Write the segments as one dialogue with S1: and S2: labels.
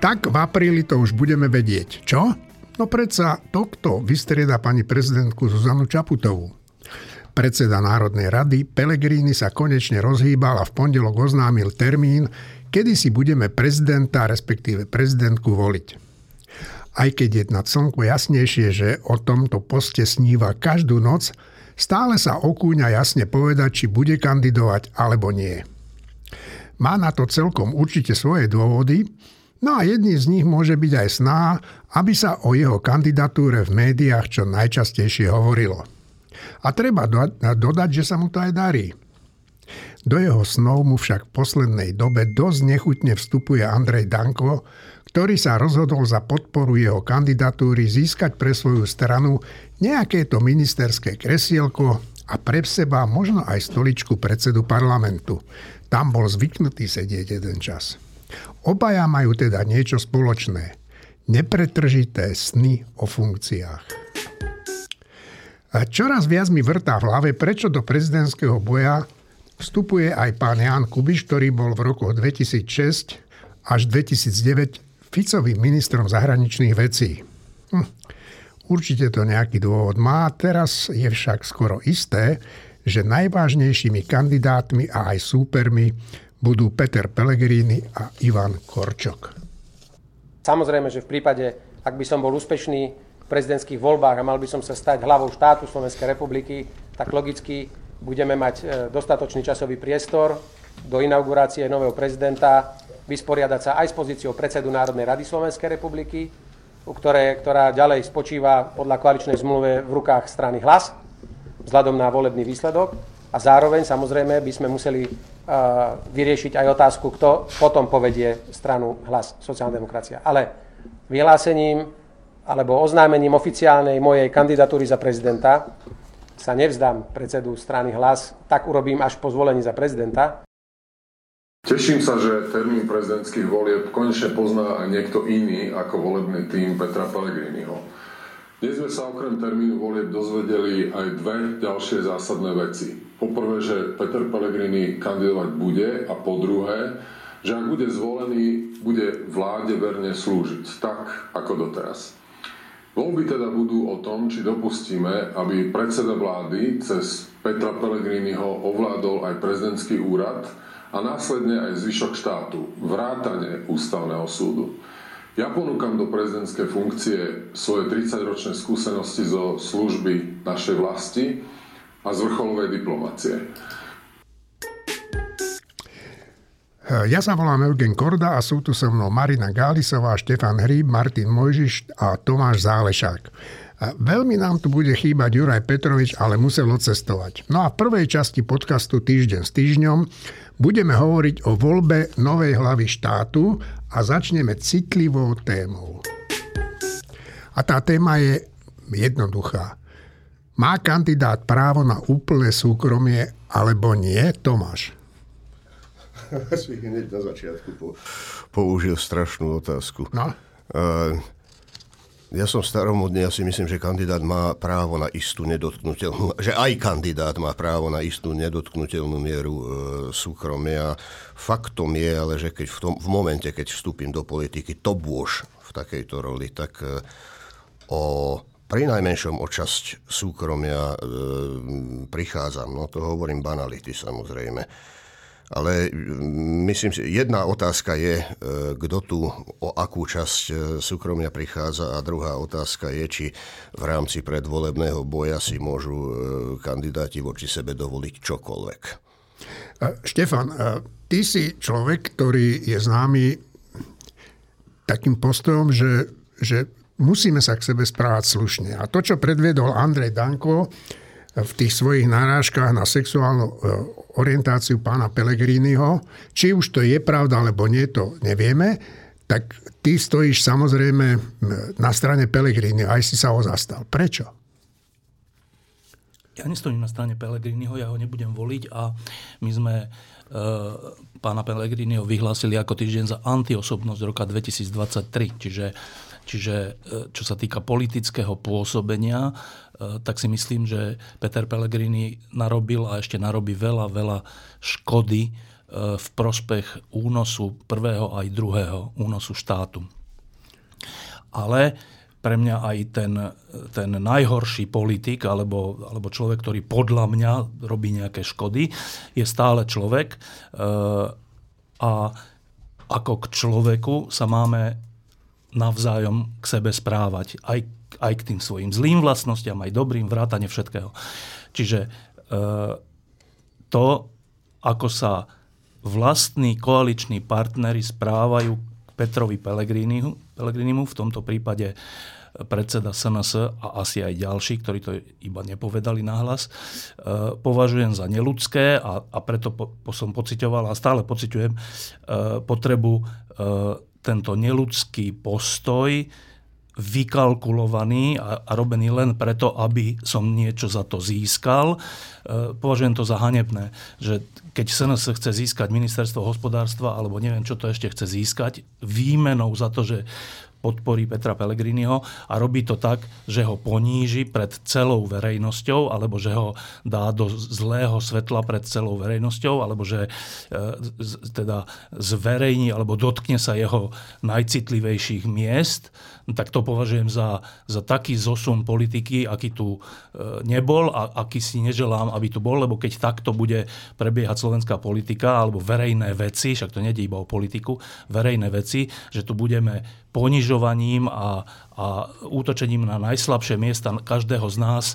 S1: Tak v apríli to už budeme vedieť. Čo? No predsa to, kto vystrieda pani prezidentku Zuzanu Čaputovú. Predseda Národnej rady Pelegrini sa konečne rozhýbal a v pondelok oznámil termín, kedy si budeme prezidenta, respektíve prezidentku voliť. Aj keď je na slnku jasnejšie, že o tomto poste sníva každú noc, stále sa okúňa jasne povedať, či bude kandidovať alebo nie. Má na to celkom určite svoje dôvody, no a jedným z nich môže byť aj sná, aby sa o jeho kandidatúre v médiách čo najčastejšie hovorilo. A treba dodať, že sa mu to aj darí. Do jeho snov mu však v poslednej dobe dosť nechutne vstupuje Andrej Danko, ktorý sa rozhodol za podporu jeho kandidatúry získať pre svoju stranu nejaké to ministerské kresielko a pre seba možno aj stoličku predsedu parlamentu. Tam bol zvyknutý sedieť jeden čas. Obaja majú teda niečo spoločné. Nepretržité sny o funkciách. A čoraz viac mi vrtá v hlave, prečo do prezidentského boja vstupuje aj pán Jan Kubiš, ktorý bol v rokoch 2006 až 2009 Ficovým ministrom zahraničných vecí. Hm. Určite to nejaký dôvod má, teraz je však skoro isté, že najvážnejšími kandidátmi a aj súpermi budú Peter Pellegrini a Ivan Korčok.
S2: Samozrejme, že v prípade, ak by som bol úspešný prezidentských voľbách a mal by som sa stať hlavou štátu Slovenskej republiky, tak logicky budeme mať e, dostatočný časový priestor do inaugurácie nového prezidenta, vysporiadať sa aj s pozíciou predsedu Národnej rady Slovenskej republiky, ktoré, ktorá ďalej spočíva podľa koaličnej zmluve v rukách strany hlas, vzhľadom na volebný výsledok. A zároveň samozrejme by sme museli vyriešiť aj otázku, kto potom povedie stranu hlas sociálna demokracia. Ale vyhlásením alebo oznámením oficiálnej mojej kandidatúry za prezidenta sa nevzdám predsedu strany hlas, tak urobím až po zvolení za prezidenta.
S3: Teším sa, že termín prezidentských volieb konečne pozná niekto iný ako volebný tým Petra Pellegriniho. Dnes sme sa okrem termínu volieb dozvedeli aj dve ďalšie zásadné veci. Poprvé, že Peter Pellegrini kandidovať bude a po druhé, že ak bude zvolený, bude vláde verne slúžiť, tak ako doteraz. Voľby teda budú o tom, či dopustíme, aby predseda vlády cez Petra Pellegriniho ovládol aj prezidentský úrad a následne aj zvyšok štátu, vrátane ústavného súdu. Ja ponúkam do prezidentskej funkcie svoje 30-ročné skúsenosti zo služby našej vlasti a z vrcholovej diplomácie.
S1: Ja sa volám Eugen Korda a sú tu so mnou Marina Gálisová, Štefan Hríb, Martin Mojžiš a Tomáš Zálešák. Veľmi nám tu bude chýbať Juraj Petrovič, ale musel odcestovať. No a v prvej časti podcastu Týždeň s týždňom budeme hovoriť o voľbe novej hlavy štátu a začneme citlivou témou. A tá téma je jednoduchá. Má kandidát právo na úplné súkromie alebo nie, Tomáš?
S4: si hneď na začiatku po, použil strašnú otázku. No? Uh, ja som staromodný, ja si myslím, že kandidát má právo na istú nedotknutelnú, že aj kandidát má právo na istú nedotknutelnú mieru e, súkromia. Faktom je, ale že keď v, tom, v momente, keď vstúpim do politiky, to bôž v takejto roli, tak e, o pri najmenšom o časť súkromia e, prichádzam. No to hovorím banality samozrejme. Ale myslím si, jedna otázka je, e, kto tu o akú časť e, súkromia prichádza a druhá otázka je, či v rámci predvolebného boja si môžu e, kandidáti voči sebe dovoliť čokoľvek.
S1: Štefan, ty si človek, ktorý je známy takým postojom, že, že musíme sa k sebe správať slušne. A to, čo predviedol Andrej Danko, v tých svojich narážkach na sexuálnu e, orientáciu pána Pelegriniho. Či už to je pravda, alebo nie, to nevieme. Tak ty stojíš samozrejme na strane Pelegrini, aj si sa ho zastal. Prečo?
S5: Ja nestojím na strane Pelegriniho, ja ho nebudem voliť a my sme e, pána Pelegriniho vyhlásili ako týždeň za antiosobnosť roka 2023. Čiže Čiže e, čo sa týka politického pôsobenia, e, tak si myslím, že Peter Pellegrini narobil a ešte narobí veľa, veľa škody e, v prospech únosu prvého aj druhého únosu štátu. Ale pre mňa aj ten, ten najhorší politik alebo, alebo človek, ktorý podľa mňa robí nejaké škody, je stále človek. A ako k človeku sa máme navzájom k sebe správať. Aj, aj k tým svojim zlým vlastnostiam, aj dobrým, vrátane všetkého. Čiže e, to, ako sa vlastní koaliční partnery správajú k Petrovi Pelegrinimu, v tomto prípade predseda SNS a asi aj ďalší, ktorí to iba nepovedali nahlas, e, považujem za neludské a, a preto po, po som pocitoval a stále pociťujem e, potrebu e, tento neludský postoj vykalkulovaný a, a robený len preto, aby som niečo za to získal. E, považujem to za hanebné, že keď SNS chce získať ministerstvo hospodárstva alebo neviem, čo to ešte chce získať, výmenou za to, že podporí Petra Pellegriniho a robí to tak, že ho poníži pred celou verejnosťou alebo že ho dá do zlého svetla pred celou verejnosťou alebo že e, teda zverejní alebo dotkne sa jeho najcitlivejších miest. Tak to považujem za, za taký zosun politiky, aký tu e, nebol a aký si neželám, aby tu bol, lebo keď takto bude prebiehať slovenská politika alebo verejné veci, však to nedie iba o politiku, verejné veci, že tu budeme ponižovaním a, a útočením na najslabšie miesta každého z nás e,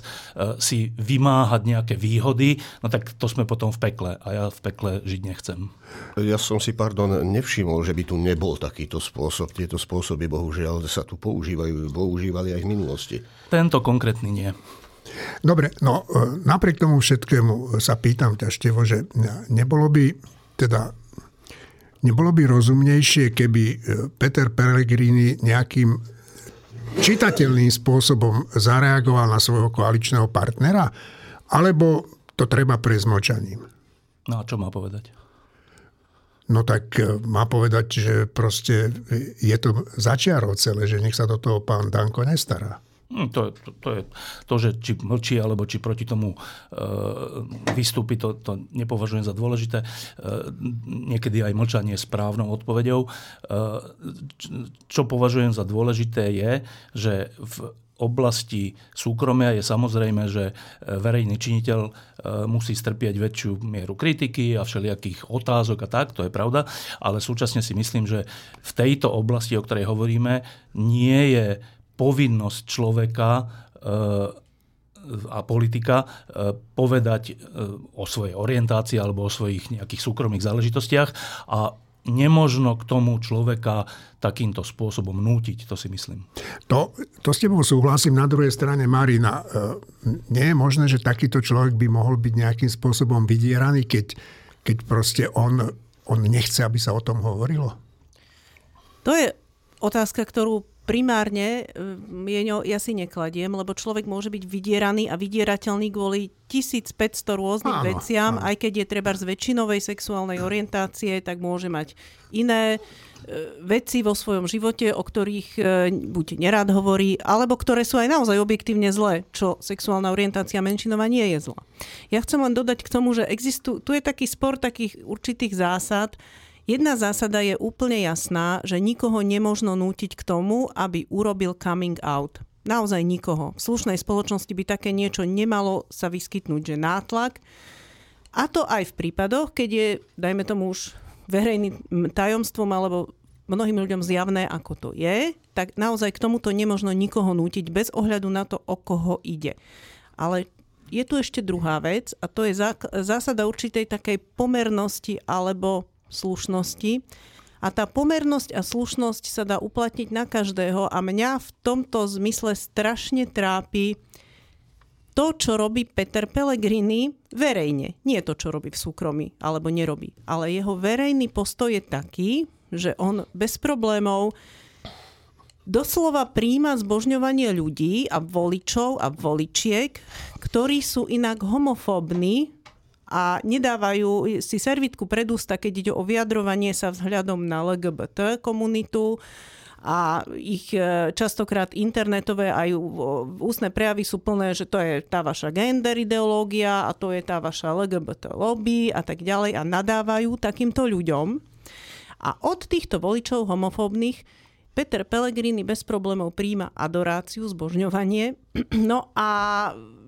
S5: si vymáhať nejaké výhody, no tak to sme potom v pekle a ja v pekle žiť nechcem.
S4: Ja som si, pardon, nevšimol, že by tu nebol takýto spôsob. Tieto spôsoby, bohužiaľ, sa tu používajú, používali aj v minulosti.
S5: Tento konkrétny nie.
S1: Dobre, no e, napriek tomu všetkému sa pýtam ťa, Števo, že nebolo by teda Nebolo by rozumnejšie, keby e, Peter Pellegrini nejakým čitateľným spôsobom zareagoval na svojho koaličného partnera? Alebo to treba prejsť močaním?
S5: No a čo má povedať?
S1: No tak e, má povedať, že proste je to začiarov celé, že nech sa do toho pán Danko nestará.
S5: Hm, to, to, to je to, že či mlčí alebo či proti tomu e, vystúpi, to, to nepovažujem za dôležité. E, niekedy aj mlčanie je správnou odpovedou. E, čo považujem za dôležité je, že v oblasti súkromia je samozrejme, že verejný činiteľ musí strpieť väčšiu mieru kritiky a všelijakých otázok a tak, to je pravda, ale súčasne si myslím, že v tejto oblasti, o ktorej hovoríme, nie je povinnosť človeka eh, a politika eh, povedať eh, o svojej orientácii alebo o svojich nejakých súkromných záležitostiach a nemožno k tomu človeka takýmto spôsobom nútiť, to si myslím.
S1: To, to s tebou súhlasím. Na druhej strane, Marina, nie je možné, že takýto človek by mohol byť nejakým spôsobom vydieraný, keď, keď proste on, on nechce, aby sa o tom hovorilo?
S6: To je otázka, ktorú primárne mieňo ja si nekladiem, lebo človek môže byť vydieraný a vydierateľný kvôli 1500 rôznych áno, veciam, áno. aj keď je treba z väčšinovej sexuálnej orientácie, tak môže mať iné e, veci vo svojom živote, o ktorých e, buď nerád hovorí, alebo ktoré sú aj naozaj objektívne zlé, čo sexuálna orientácia menšinová nie je zlá. Ja chcem len dodať k tomu, že existu, tu je taký spor takých určitých zásad, Jedna zásada je úplne jasná, že nikoho nemožno nútiť k tomu, aby urobil coming out. Naozaj nikoho. V slušnej spoločnosti by také niečo nemalo sa vyskytnúť, že nátlak. A to aj v prípadoch, keď je, dajme tomu už verejným tajomstvom alebo mnohým ľuďom zjavné, ako to je, tak naozaj k tomuto nemožno nikoho nútiť bez ohľadu na to, o koho ide. Ale je tu ešte druhá vec a to je zásada určitej takej pomernosti alebo slušnosti. A tá pomernosť a slušnosť sa dá uplatniť na každého a mňa v tomto zmysle strašne trápi to, čo robí Peter Pellegrini verejne. Nie to, čo robí v súkromí alebo nerobí. Ale jeho verejný postoj je taký, že on bez problémov doslova príjma zbožňovanie ľudí a voličov a voličiek, ktorí sú inak homofóbni a nedávajú si servitku pred ústa, keď ide o vyjadrovanie sa vzhľadom na LGBT komunitu a ich e, častokrát internetové aj ústne prejavy sú plné, že to je tá vaša gender ideológia a to je tá vaša LGBT lobby a tak ďalej a nadávajú takýmto ľuďom. A od týchto voličov homofóbnych Peter Pellegrini bez problémov príjma adoráciu, zbožňovanie. No a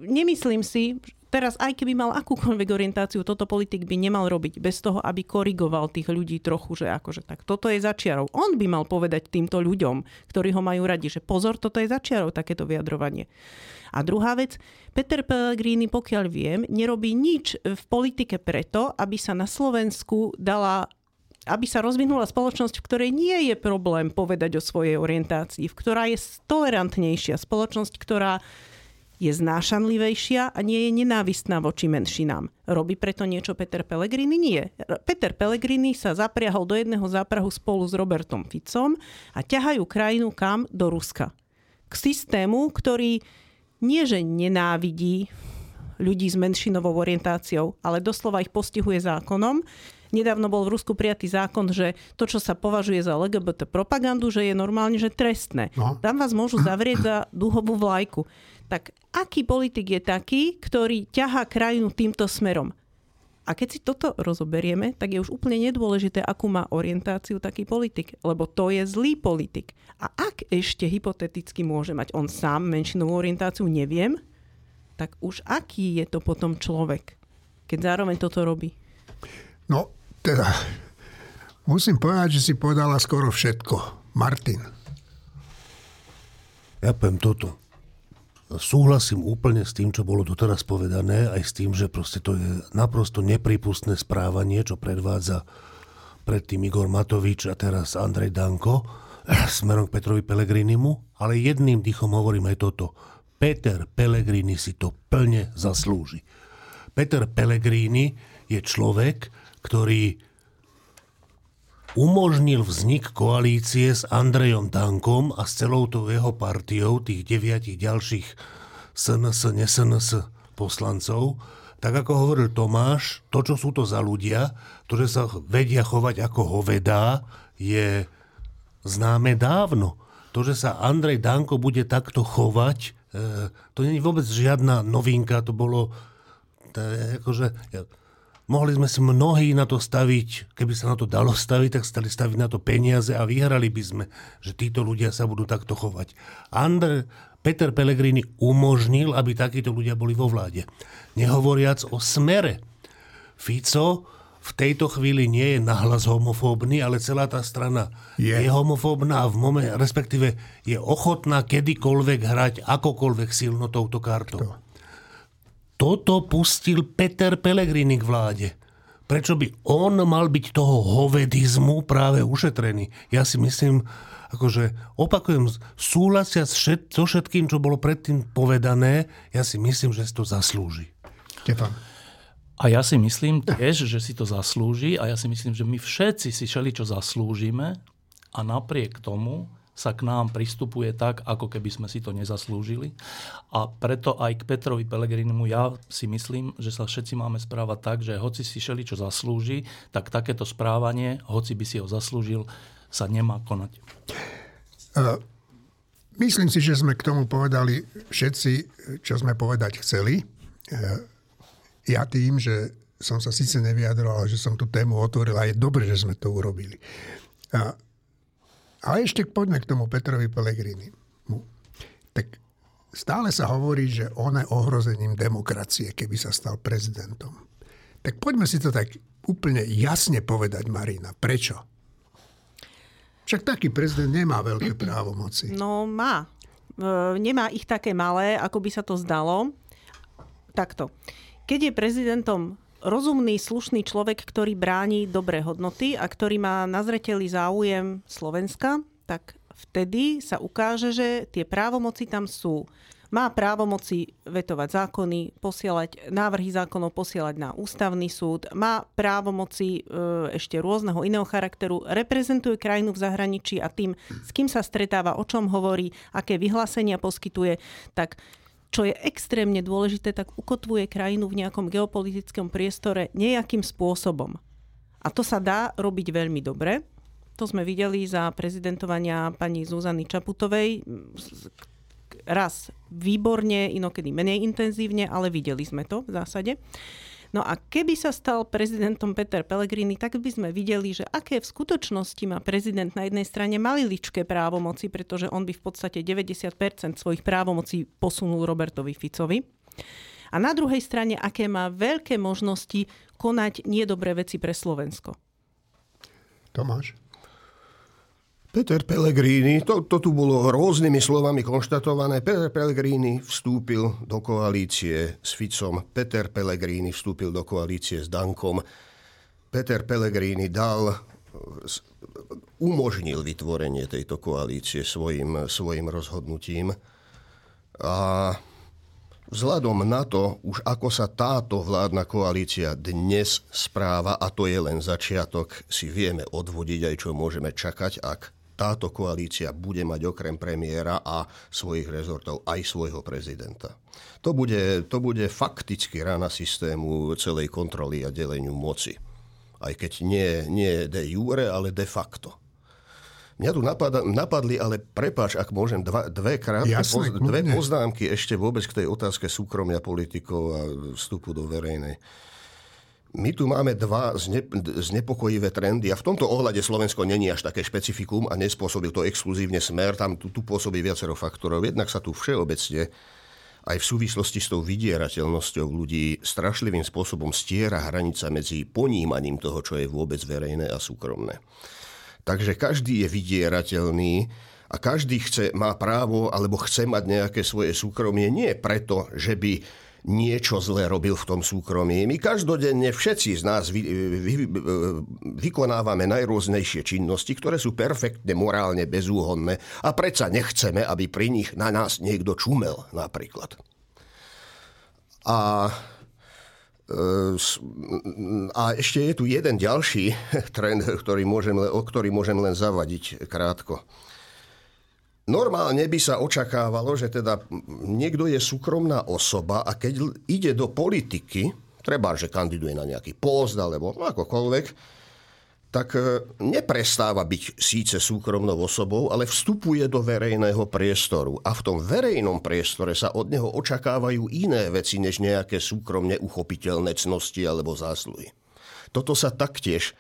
S6: nemyslím si, teraz aj keby mal akúkoľvek orientáciu, toto politik by nemal robiť bez toho, aby korigoval tých ľudí trochu, že akože tak toto je začiarov. On by mal povedať týmto ľuďom, ktorí ho majú radi, že pozor, toto je začiarov, takéto vyjadrovanie. A druhá vec, Peter Pellegrini, pokiaľ viem, nerobí nič v politike preto, aby sa na Slovensku dala aby sa rozvinula spoločnosť, v ktorej nie je problém povedať o svojej orientácii, v ktorá je tolerantnejšia, spoločnosť, ktorá je znášanlivejšia a nie je nenávistná voči menšinám. Robí preto niečo Peter Pellegrini? Nie. Peter Pellegrini sa zapriahol do jedného záprahu spolu s Robertom Ficom a ťahajú krajinu kam? Do Ruska. K systému, ktorý nie že nenávidí ľudí s menšinovou orientáciou, ale doslova ich postihuje zákonom. Nedávno bol v Rusku prijatý zákon, že to, čo sa považuje za LGBT propagandu, že je normálne, že trestné. No. Tam vás môžu zavrieť za dúhovú vlajku tak aký politik je taký, ktorý ťahá krajinu týmto smerom? A keď si toto rozoberieme, tak je už úplne nedôležité, akú má orientáciu taký politik, lebo to je zlý politik. A ak ešte hypoteticky môže mať on sám menšinovú orientáciu, neviem, tak už aký je to potom človek, keď zároveň toto robí?
S1: No, teda, musím povedať, že si povedala skoro všetko. Martin.
S7: Ja poviem toto súhlasím úplne s tým, čo bolo doteraz povedané, aj s tým, že proste to je naprosto nepripustné správanie, čo predvádza predtým Igor Matovič a teraz Andrej Danko smerom k Petrovi Pelegrinimu, ale jedným dýchom hovorím aj toto. Peter Pellegrini si to plne zaslúži. Peter Pellegrini je človek, ktorý umožnil vznik koalície s Andrejom Dankom a s celou tou jeho partiou, tých deviatich ďalších SNS, nesns poslancov, tak ako hovoril Tomáš, to, čo sú to za ľudia, to, že sa vedia chovať ako hovedá, je známe dávno. To, že sa Andrej Danko bude takto chovať, e, to nie je vôbec žiadna novinka, to bolo to je akože, Mohli sme si mnohí na to staviť, keby sa na to dalo staviť, tak stali staviť na to peniaze a vyhrali by sme, že títo ľudia sa budú takto chovať. Andr, Peter Pellegrini umožnil, aby takíto ľudia boli vo vláde. Nehovoriac o smere. Fico v tejto chvíli nie je nahlas homofóbny, ale celá tá strana je, je homofóbna a v momente, respektíve je ochotná kedykoľvek hrať akokoľvek silno touto kartou. Toto pustil Peter Pellegrini k vláde. Prečo by on mal byť toho hovedizmu práve ušetrený? Ja si myslím, akože opakujem, súhlasia so všetkým, čo bolo predtým povedané, ja si myslím, že si to zaslúži.
S1: Štefan.
S5: A ja si myslím tiež, že si to zaslúži a ja si myslím, že my všetci si čo zaslúžime a napriek tomu sa k nám pristupuje tak, ako keby sme si to nezaslúžili. A preto aj k Petrovi Pelegrinimu ja si myslím, že sa všetci máme správať tak, že hoci si šeli čo zaslúži, tak takéto správanie, hoci by si ho zaslúžil, sa nemá konať.
S1: Uh, myslím si, že sme k tomu povedali všetci, čo sme povedať chceli. Uh, ja tým, že som sa síce nevyjadroval, že som tú tému otvoril a je dobre, že sme to urobili. Uh, a ešte poďme k tomu Petrovi Pellegrini. Tak stále sa hovorí, že on je ohrozením demokracie, keby sa stal prezidentom. Tak poďme si to tak úplne jasne povedať, Marina. Prečo? Však taký prezident nemá veľké právomoci.
S6: No má. E, nemá ich také malé, ako by sa to zdalo. Takto. Keď je prezidentom rozumný, slušný človek, ktorý bráni dobré hodnoty a ktorý má na záujem Slovenska, tak vtedy sa ukáže, že tie právomoci tam sú. Má právomoci vetovať zákony, posielať návrhy zákonov posielať na ústavný súd, má právomoci e, ešte rôzneho iného charakteru, reprezentuje krajinu v zahraničí a tým, s kým sa stretáva, o čom hovorí, aké vyhlásenia poskytuje, tak čo je extrémne dôležité, tak ukotvuje krajinu v nejakom geopolitickom priestore nejakým spôsobom. A to sa dá robiť veľmi dobre. To sme videli za prezidentovania pani Zuzany Čaputovej. Raz výborne, inokedy menej intenzívne, ale videli sme to v zásade. No a keby sa stal prezidentom Peter Pellegrini, tak by sme videli, že aké v skutočnosti má prezident na jednej strane maliličké právomoci, pretože on by v podstate 90% svojich právomocí posunul Robertovi Ficovi. A na druhej strane, aké má veľké možnosti konať niedobré veci pre Slovensko.
S1: Tomáš?
S4: Peter Pellegrini, to, to tu bolo rôznymi slovami konštatované, Peter Pellegrini vstúpil do koalície s Ficom, Peter Pellegrini vstúpil do koalície s Dankom, Peter Pellegrini dal, umožnil vytvorenie tejto koalície svojim, svojim rozhodnutím. A Vzhľadom na to, už ako sa táto vládna koalícia dnes správa, a to je len začiatok, si vieme odvodiť aj čo môžeme čakať, ak táto koalícia bude mať okrem premiéra a svojich rezortov aj svojho prezidenta. To bude, to bude fakticky rana systému celej kontroly a deleniu moci. Aj keď nie, nie de jure, ale de facto. Mňa tu napadá, napadli, ale prepáč, ak môžem, dva, dve, krátke,
S1: Jasne,
S4: poz, dve poznámky ešte vôbec k tej otázke súkromia politikov a vstupu do verejnej. My tu máme dva zne, znepokojivé trendy a v tomto ohľade Slovensko není až také špecifikum a nespôsobil to exkluzívne smer, tam tu, tu pôsobí viacero faktorov. Jednak sa tu všeobecne aj v súvislosti s tou vydierateľnosťou ľudí strašlivým spôsobom stiera hranica medzi ponímaním toho, čo je vôbec verejné a súkromné. Takže každý je vydierateľný a každý chce, má právo alebo chce mať nejaké svoje súkromie nie preto, že by niečo zlé robil v tom súkromí. My každodenne všetci z nás vy, vy, vykonávame najrôznejšie činnosti, ktoré sú perfektne morálne bezúhonné a predsa nechceme, aby pri nich na nás niekto čumel napríklad. A a ešte je tu jeden ďalší trend, ktorý môžem, o ktorý môžem len zavadiť krátko. Normálne by sa očakávalo, že teda niekto je súkromná osoba a keď ide do politiky, treba, že kandiduje na nejaký post alebo akokoľvek, tak e, neprestáva byť síce súkromnou osobou, ale vstupuje do verejného priestoru. A v tom verejnom priestore sa od neho očakávajú iné veci, než nejaké súkromne uchopiteľné cnosti alebo zásluhy. Toto sa taktiež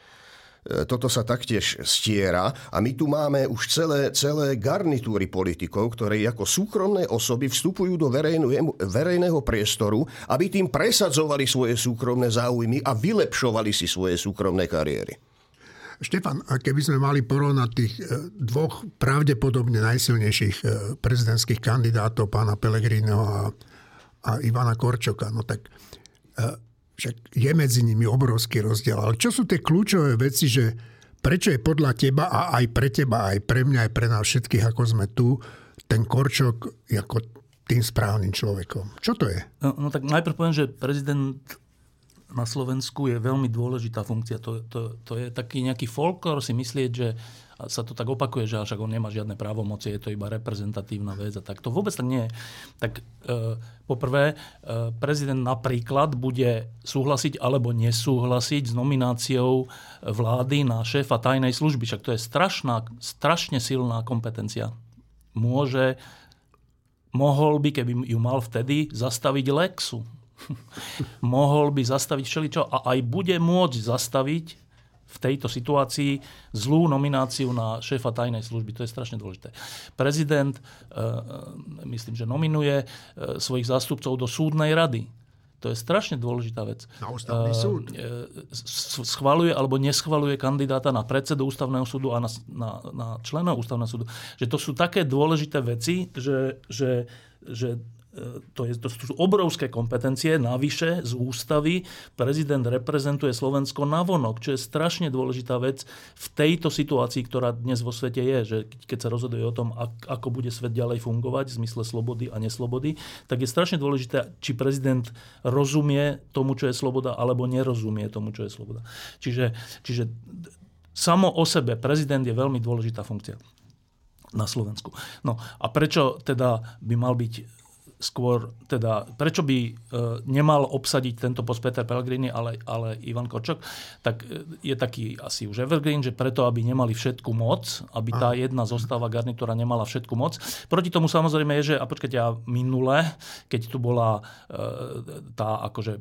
S4: toto sa taktiež stiera a my tu máme už celé, celé garnitúry politikov, ktoré ako súkromné osoby vstupujú do verejného, verejného priestoru, aby tým presadzovali svoje súkromné záujmy a vylepšovali si svoje súkromné kariéry.
S1: Štefan, keby sme mali porovnať tých e, dvoch pravdepodobne najsilnejších e, prezidentských kandidátov, pána Pelegrino a, a Ivana Korčoka, no tak e, však je medzi nimi obrovský rozdiel. Ale čo sú tie kľúčové veci, že prečo je podľa teba a aj pre teba, aj pre mňa, aj pre nás všetkých, ako sme tu, ten Korčok ako tým správnym človekom. Čo to je?
S5: No, no tak najprv poviem, že prezident na Slovensku je veľmi dôležitá funkcia. To, to, to je taký nejaký folklor si myslieť, že sa to tak opakuje, že však on nemá žiadne právomoci, je to iba reprezentatívna vec a tak. To vôbec tak nie je. Tak e, poprvé, e, prezident napríklad bude súhlasiť alebo nesúhlasiť s nomináciou vlády na šéfa tajnej služby. Však to je strašná, strašne silná kompetencia. Môže, mohol by, keby ju mal vtedy, zastaviť Lexu mohol by zastaviť všeličo a aj bude môcť zastaviť v tejto situácii zlú nomináciu na šéfa tajnej služby. To je strašne dôležité. Prezident, e, e, myslím, že nominuje e, svojich zástupcov do súdnej rady. To je strašne dôležitá vec.
S1: Na ústavný súd.
S5: Schvaluje alebo neschvaluje kandidáta na predsedu ústavného súdu a na, na, na členov ústavného súdu. Že to sú také dôležité veci, že, že, že to, je, to sú obrovské kompetencie, navyše z ústavy prezident reprezentuje Slovensko navonok, čo je strašne dôležitá vec v tejto situácii, ktorá dnes vo svete je, že keď sa rozhoduje o tom, ako bude svet ďalej fungovať v zmysle slobody a neslobody, tak je strašne dôležité, či prezident rozumie tomu, čo je sloboda, alebo nerozumie tomu, čo je sloboda. Čiže, čiže samo o sebe prezident je veľmi dôležitá funkcia na Slovensku. No a prečo teda by mal byť skôr, teda, prečo by e, nemal obsadiť tento post Peter Pellegrini, ale, ale Ivan Korčok, tak e, je taký asi už evergreen, že preto, aby nemali všetku moc, aby tá jedna zostava garnitúra nemala všetku moc. Proti tomu samozrejme je, že, a počkajte, ja minule, keď tu bola e, tá akože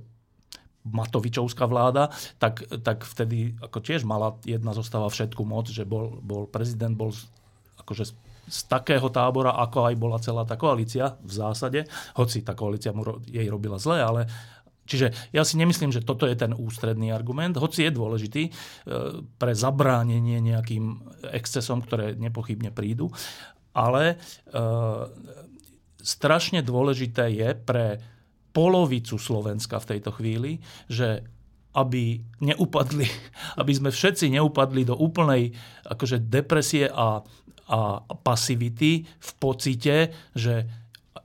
S5: Matovičovská vláda, tak, tak vtedy ako tiež mala jedna zostava všetku moc, že bol, bol prezident, bol akože z takého tábora, ako aj bola celá tá koalícia v zásade, hoci tá koalícia mu jej robila zle, ale Čiže ja si nemyslím, že toto je ten ústredný argument, hoci je dôležitý e, pre zabránenie nejakým excesom, ktoré nepochybne prídu, ale e, strašne dôležité je pre polovicu Slovenska v tejto chvíli, že aby neupadli, aby sme všetci neupadli do úplnej akože depresie a a pasivity v pocite, že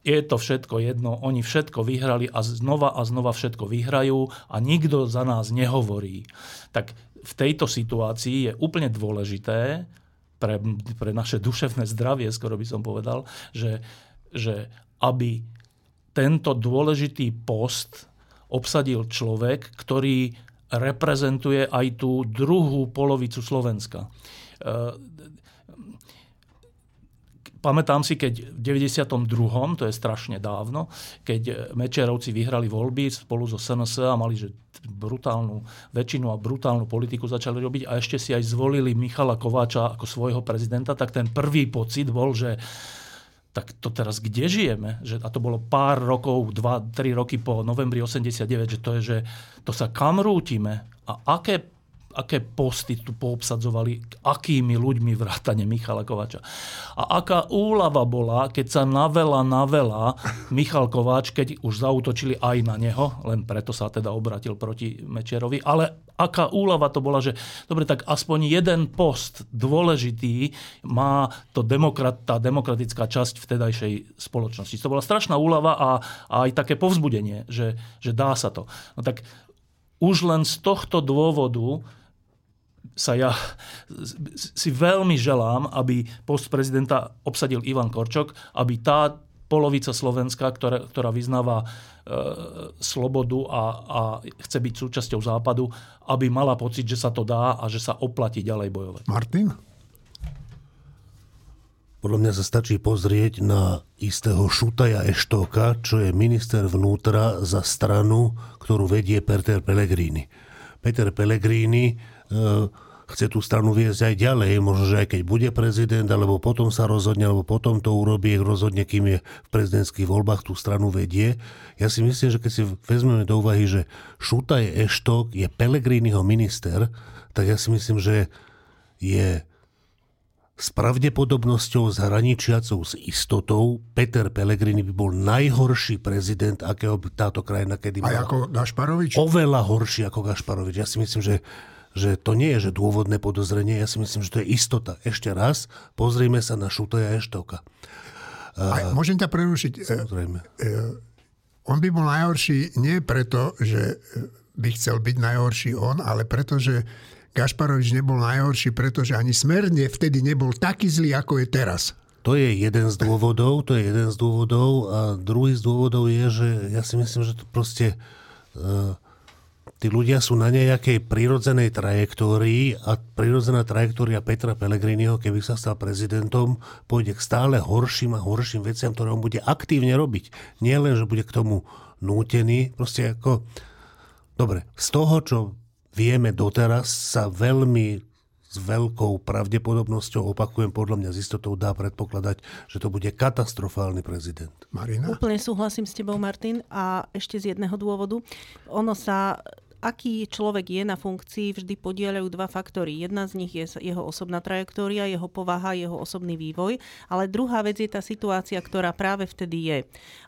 S5: je to všetko jedno, oni všetko vyhrali a znova a znova všetko vyhrajú a nikto za nás nehovorí. Tak v tejto situácii je úplne dôležité pre, pre naše duševné zdravie, skoro by som povedal, že, že aby tento dôležitý post obsadil človek, ktorý reprezentuje aj tú druhú polovicu Slovenska Pamätám si, keď v 92., to je strašne dávno, keď Mečerovci vyhrali voľby spolu so SNS a mali že brutálnu väčšinu a brutálnu politiku začali robiť a ešte si aj zvolili Michala Kováča ako svojho prezidenta, tak ten prvý pocit bol, že tak to teraz kde žijeme? Že, a to bolo pár rokov, dva, tri roky po novembri 89, že to je, že to sa kam rútime? A aké aké posty tu poobsadzovali, akými ľuďmi vrátane Michala Kováča. A aká úlava bola, keď sa navela navela Michal Kováč, keď už zautočili aj na neho, len preto sa teda obratil proti Mečerovi, ale aká úlava to bola, že dobre, tak aspoň jeden post dôležitý má to demokrat, tá demokratická časť vtedajšej spoločnosti. To bola strašná úlava a, a aj také povzbudenie, že, že dá sa to. No tak už len z tohto dôvodu sa ja si veľmi želám, aby post prezidenta obsadil Ivan Korčok, aby tá polovica Slovenska, ktorá, ktorá vyznáva e, slobodu a, a chce byť súčasťou západu, aby mala pocit, že sa to dá a že sa oplatí ďalej bojovať.
S1: Martin?
S7: Podľa mňa sa stačí pozrieť na istého Šutaja Eštoka, čo je minister vnútra za stranu, ktorú vedie Peter Pellegrini. Peter Pellegrini chce tú stranu viesť aj ďalej, možno, že aj keď bude prezident, alebo potom sa rozhodne, alebo potom to urobí, rozhodne, kým je v prezidentských voľbách tú stranu vedie. Ja si myslím, že keď si vezmeme do úvahy, že Šutaj Eštok je Pelegriniho minister, tak ja si myslím, že je s pravdepodobnosťou zhraničiacou s istotou Peter Pellegrini by bol najhorší prezident, akého by táto krajina kedy
S1: mala. A ako Gašparovič?
S7: Oveľa horší ako Gašparovič. Ja si myslím, že že to nie je že dôvodné podozrenie, ja si myslím, že to je istota. Ešte raz, pozrime sa na Šutoja Eštoka.
S1: A môžem ťa prerušiť. E, Samozrejme. E, on by bol najhorší nie preto, že by chcel byť najhorší on, ale preto, že Gašparovič nebol najhorší, pretože ani smerne vtedy nebol taký zlý, ako je teraz.
S7: To je jeden z dôvodov, to je jeden z dôvodov a druhý z dôvodov je, že ja si myslím, že to proste uh, tí ľudia sú na nejakej prírodzenej trajektórii a prírodzená trajektória Petra Pellegriniho, keby sa stal prezidentom, pôjde k stále horším a horším veciam, ktoré on bude aktívne robiť. Nie len, že bude k tomu nútený, proste ako... Dobre, z toho, čo vieme doteraz, sa veľmi s veľkou pravdepodobnosťou, opakujem, podľa mňa z istotou dá predpokladať, že to bude katastrofálny prezident.
S1: Marina?
S6: Úplne súhlasím s tebou, Martin. A ešte z jedného dôvodu. Ono sa aký človek je na funkcii, vždy podielajú dva faktory. Jedna z nich je jeho osobná trajektória, jeho povaha, jeho osobný vývoj, ale druhá vec je tá situácia, ktorá práve vtedy je.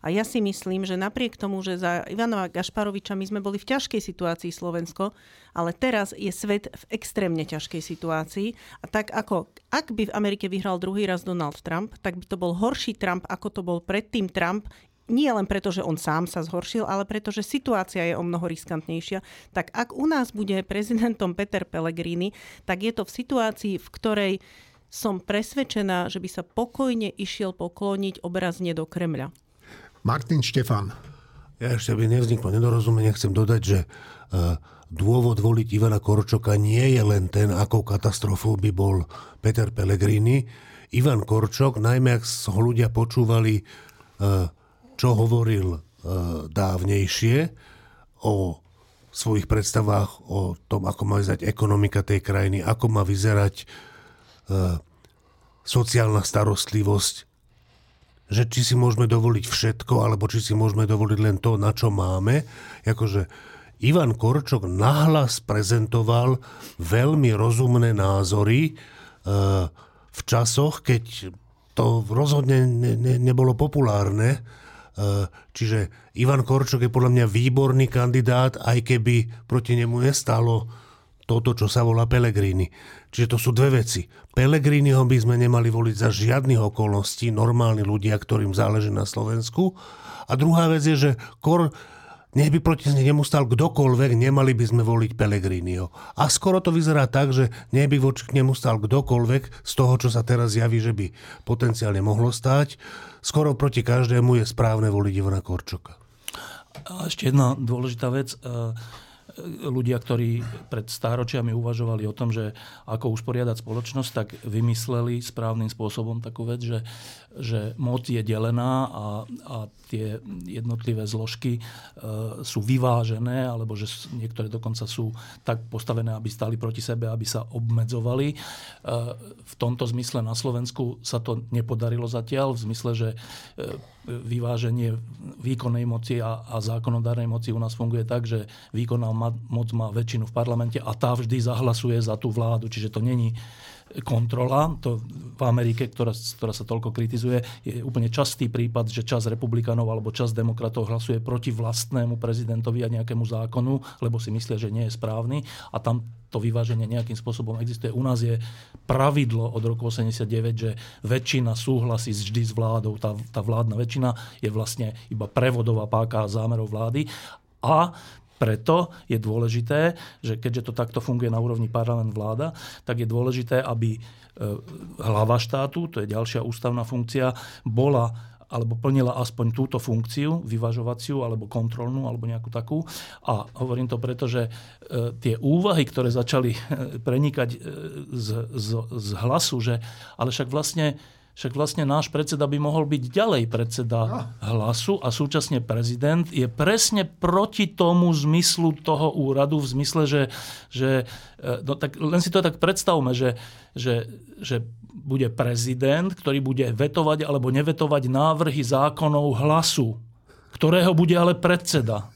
S6: A ja si myslím, že napriek tomu, že za Ivanova Gašparoviča my sme boli v ťažkej situácii Slovensko, ale teraz je svet v extrémne ťažkej situácii a tak ako ak by v Amerike vyhral druhý raz Donald Trump, tak by to bol horší Trump, ako to bol predtým Trump, nie len preto, že on sám sa zhoršil, ale preto, že situácia je o mnoho riskantnejšia, tak ak u nás bude prezidentom Peter Pellegrini, tak je to v situácii, v ktorej som presvedčená, že by sa pokojne išiel pokloniť obrazne do Kremľa.
S1: Martin Štefan.
S7: Ja ešte, aby nevzniklo nedorozumenie, chcem dodať, že uh, dôvod voliť Ivana Korčoka nie je len ten, akou katastrofou by bol Peter Pellegrini. Ivan Korčok, najmä ak ho ľudia počúvali, e, čo hovoril e, dávnejšie o svojich predstavách o tom, ako má vyzerať ekonomika tej krajiny, ako má vyzerať e, sociálna starostlivosť, že či si môžeme dovoliť všetko, alebo či si môžeme dovoliť len to, na čo máme. Akože Ivan Korčok nahlas prezentoval veľmi rozumné názory e, v časoch, keď to rozhodne ne, ne, nebolo populárne. E, čiže Ivan Korčok je podľa mňa výborný kandidát, aj keby proti nemu nestálo toto, čo sa volá Pelegrini. Čiže to sú dve veci. Pelegriniho by sme nemali voliť za žiadnych okolností, normálni ľudia, ktorým záleží na Slovensku. A druhá vec je, že Kor, nech by proti nemu stal kdokoľvek, nemali by sme voliť Pelegrinio. A skoro to vyzerá tak, že nech by voči nemu stal kdokoľvek z toho, čo sa teraz javí, že by potenciálne mohlo stáť. Skoro proti každému je správne voliť Ivana Korčoka.
S5: A ešte jedna dôležitá vec. Uh ľudia, ktorí pred stáročiami uvažovali o tom, že ako usporiadať spoločnosť, tak vymysleli správnym spôsobom takú vec, že, že moc je delená a, a tie jednotlivé zložky e, sú vyvážené, alebo že niektoré dokonca sú tak postavené, aby stali proti sebe, aby sa obmedzovali. E, v tomto zmysle na Slovensku sa to nepodarilo zatiaľ, v zmysle, že e, vyváženie výkonnej moci a, a zákonodárnej moci u nás funguje tak, že výkonná moc má väčšinu v parlamente a tá vždy zahlasuje za tú vládu. Čiže to není kontrola. To v Amerike, ktorá, ktorá sa toľko kritizuje, je úplne častý prípad, že čas republikánov alebo čas demokratov hlasuje proti vlastnému prezidentovi a nejakému zákonu, lebo si myslia, že nie je správny a tam to vyváženie nejakým spôsobom existuje. U nás je pravidlo od roku 89, že väčšina súhlasí vždy s vládou. Tá, tá vládna väčšina je vlastne iba prevodová páka zámerov vlády. A preto je dôležité, že keďže to takto funguje na úrovni parlament vláda, tak je dôležité, aby e, hlava štátu, to je ďalšia ústavná funkcia, bola alebo plnila aspoň túto funkciu, vyvažovaciu, alebo kontrolnú, alebo nejakú takú. A hovorím to preto, že e, tie úvahy, ktoré začali e, prenikať z, z, z hlasu, že ale však vlastne však vlastne náš predseda by mohol byť ďalej predseda hlasu a súčasne prezident je presne proti tomu zmyslu toho úradu, v zmysle, že, že e, no tak len si to tak predstavme, že, že, že bude prezident, ktorý bude vetovať alebo nevetovať návrhy zákonov hlasu, ktorého bude ale predseda.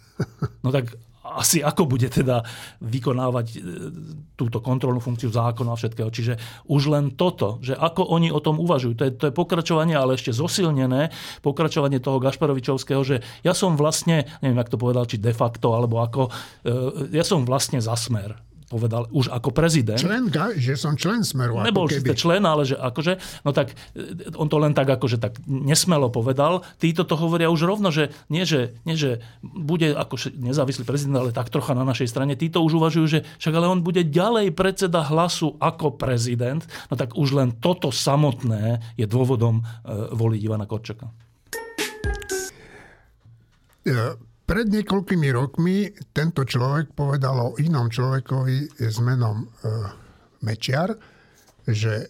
S5: No tak asi ako bude teda vykonávať e, túto kontrolnú funkciu zákona a všetkého. Čiže už len toto, že ako oni o tom uvažujú, to je, to je pokračovanie, ale ešte zosilnené pokračovanie toho Gašparovičovského, že ja som vlastne, neviem, jak to povedal, či de facto, alebo ako, e, ja som vlastne za smer povedal už ako prezident.
S1: Člen, že som člen Smeru.
S5: Nebol si člen, ale že akože, no tak e, on to len tak akože tak nesmelo povedal. Títo to hovoria už rovno, že nie, že, nie, že bude ako nezávislý prezident, ale tak trocha na našej strane. Títo už uvažujú, že však ale on bude ďalej predseda hlasu ako prezident. No tak už len toto samotné je dôvodom e, voliť Ivana Korčaka.
S1: Ja pred niekoľkými rokmi tento človek povedal o inom človekovi s menom e, Mečiar, že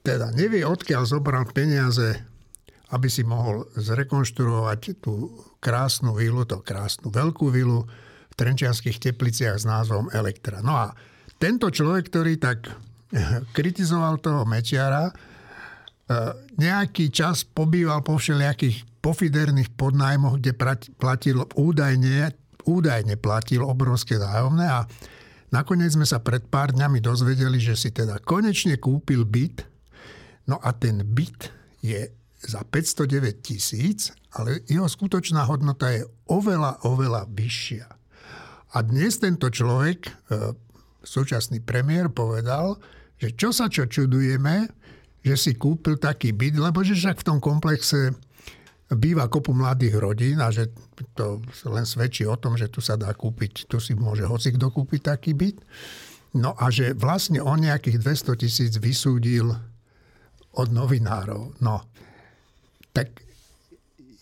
S1: teda nevie, odkiaľ zobral peniaze, aby si mohol zrekonštruovať tú krásnu vilu, to krásnu veľkú vilu v Trenčianských tepliciach s názvom Elektra. No a tento človek, ktorý tak kritizoval toho Mečiara, e, nejaký čas pobýval po všelijakých pofiderných podnájmoch, kde platil údajne, údajne platil obrovské nájomné a nakoniec sme sa pred pár dňami dozvedeli, že si teda konečne kúpil byt, no a ten byt je za 509 tisíc, ale jeho skutočná hodnota je oveľa, oveľa vyššia. A dnes tento človek, e, súčasný premiér, povedal, že čo sa čo čudujeme, že si kúpil taký byt, lebo že však v tom komplexe býva kopu mladých rodín a že to len svedčí o tom, že tu sa dá kúpiť, tu si môže hoci kto kúpiť taký byt. No a že vlastne on nejakých 200 tisíc vysúdil od novinárov. No, tak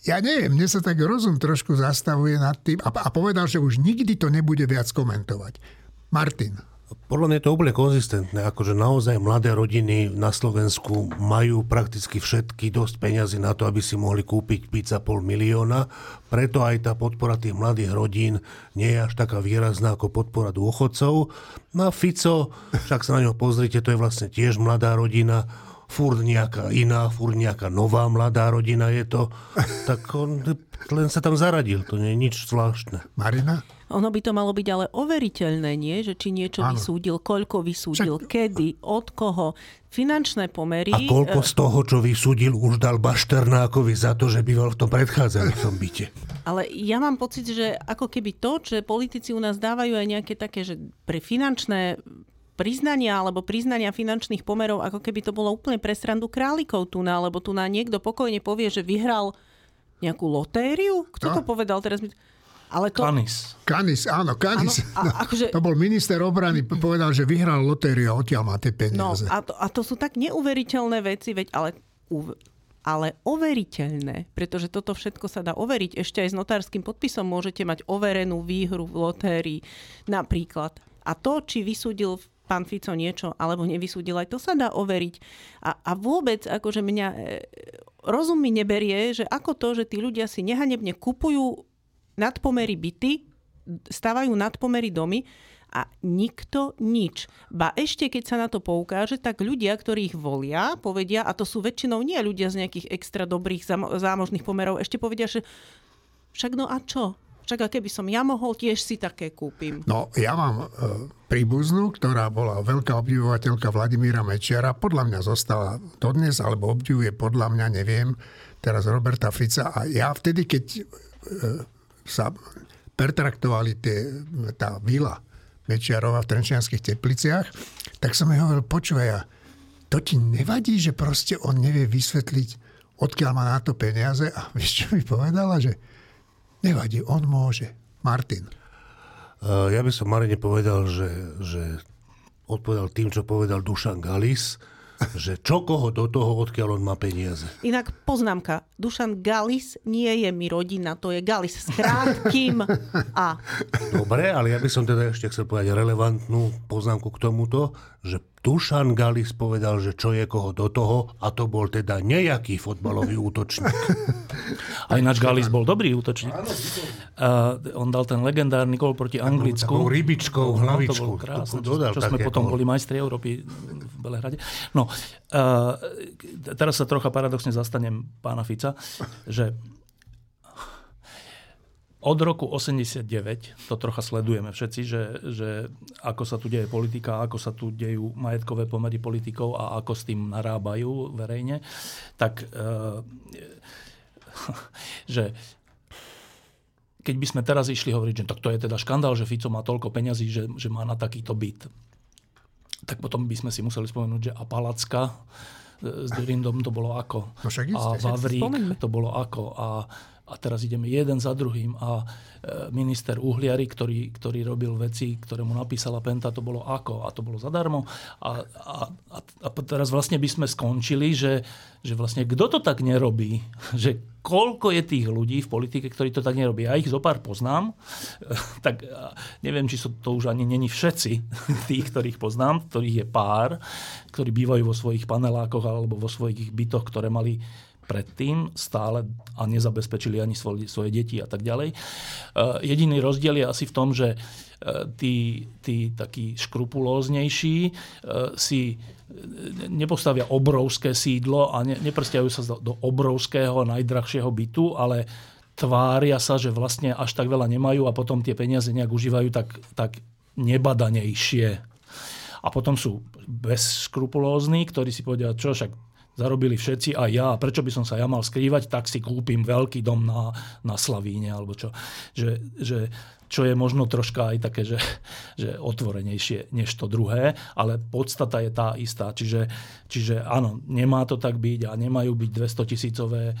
S1: ja neviem, mne sa tak rozum trošku zastavuje nad tým a povedal, že už nikdy to nebude viac komentovať. Martin.
S7: Podľa mňa je to úplne konzistentné, akože naozaj mladé rodiny na Slovensku majú prakticky všetky dosť peňazí na to, aby si mohli kúpiť pizza pol milióna, preto aj tá podpora tých mladých rodín nie je až taká výrazná ako podpora dôchodcov. No a Fico, však sa na ňo pozrite, to je vlastne tiež mladá rodina, furt nejaká iná, furt nejaká nová mladá rodina je to, tak on len sa tam zaradil, to nie je nič zvláštne.
S1: Marina?
S6: Ono by to malo byť ale overiteľné, nie? Že či niečo ano. vysúdil, koľko vysúdil, Však... kedy, od koho, finančné pomery.
S7: A koľko e, z toho, čo vysúdil, už dal Bašternákovi za to, že býval v tom predchádzajúcom byte.
S6: Ale ja mám pocit, že ako keby to, že politici u nás dávajú aj nejaké také, že pre finančné priznania alebo priznania finančných pomerov, ako keby to bolo úplne pre srandu králikov tu na, lebo tu na niekto pokojne povie, že vyhral nejakú lotériu? Kto no. to povedal teraz?
S5: Ale to... Kanis.
S1: Kanis, áno, Kanis. Áno, a, akože... To bol minister obrany, povedal, že vyhral lotériu a odtiaľ má tie peniaze.
S6: No, a, to, a to sú tak neuveriteľné veci, veď ale, ale overiteľné, pretože toto všetko sa dá overiť. Ešte aj s notárským podpisom môžete mať overenú výhru v lotérii napríklad. A to, či vysúdil pán Fico niečo alebo nevysúdil, aj to sa dá overiť. A, a vôbec akože mňa e, rozum mi neberie, že ako to, že tí ľudia si nehanebne kupujú nadpomery byty, stavajú nadpomery domy a nikto nič. Ba ešte keď sa na to poukáže, tak ľudia, ktorí ich volia, povedia, a to sú väčšinou nie ľudia z nejakých extra dobrých zámožných pomerov, ešte povedia, že však no a čo? Však a keby som ja mohol, tiež si také kúpim.
S1: No, ja mám e, príbuznú, ktorá bola veľká obdivovateľka Vladimíra Mečiara. Podľa mňa zostala dodnes, alebo obdivuje podľa mňa, neviem, teraz Roberta Fica. A ja vtedy, keď e, sa pertraktovali tie, tá vila Mečiarova v Trenčianských tepliciach, tak som jej hovoril, počúvaj, to ti nevadí, že proste on nevie vysvetliť, odkiaľ má na to peniaze? A vieš, čo mi povedala? Že Nevadí, on môže. Martin.
S7: Ja by som Marine povedal, že, že odpovedal tým, čo povedal Dušan Galis, že čo koho do toho, odkiaľ on má peniaze.
S6: Inak poznámka. Dušan Galis nie je mi rodina, to je Galis s krátkým A.
S7: Dobre, ale ja by som teda ešte chcel povedať relevantnú poznámku k tomuto, že Dušan Galis povedal, že čo je koho do toho a to bol teda nejaký fotbalový útočník.
S5: A ináč Galis bol dobrý útočník. Uh, on dal ten legendárny gol proti Anglicku. Takou
S7: rybičkou, hlavičkou.
S5: No, to bol krásne, čo, čo sme potom boli majstri Európy v Belehrade. No, uh, teraz sa trocha paradoxne zastanem pána Fica, že od roku 89, to trocha sledujeme všetci, že, že ako sa tu deje politika, ako sa tu dejú majetkové pomery politikov a ako s tým narábajú verejne, tak e, že keď by sme teraz išli hovoriť, že to je teda škandál, že Fico má toľko peňazí, že, že má na takýto byt, tak potom by sme si museli spomenúť, že a Palacka e, s Durindom to bolo ako.
S1: No však
S5: a Vavrík to bolo ako. A a teraz ideme jeden za druhým a e, minister Uhliari, ktorý, ktorý robil veci, ktoré mu napísala Penta, to bolo ako a to bolo zadarmo. A, a, a, teraz vlastne by sme skončili, že, že vlastne kto to tak nerobí, že koľko je tých ľudí v politike, ktorí to tak nerobí. Ja ich zo pár poznám, tak neviem, či sú to už ani není všetci tých, ktorých poznám, ktorých je pár, ktorí bývajú vo svojich panelákoch alebo vo svojich bytoch, ktoré mali predtým stále a nezabezpečili ani svoje, svoje deti a tak ďalej. E, jediný rozdiel je asi v tom, že e, tí, tí takí škrupulóznejší e, si nepostavia obrovské sídlo a ne, neprstiajú sa do, do obrovského, najdrahšieho bytu, ale tvária sa, že vlastne až tak veľa nemajú a potom tie peniaze nejak užívajú tak, tak nebadanejšie. A potom sú bezskrupulózni, ktorí si povedia, čo však zarobili všetci a ja, prečo by som sa ja mal skrývať, tak si kúpim veľký dom na, na Slavíne alebo čo. Že, že, čo je možno troška aj také, že, že otvorenejšie než to druhé, ale podstata je tá istá. Čiže, čiže áno, nemá to tak byť a nemajú byť 200 tisícové e,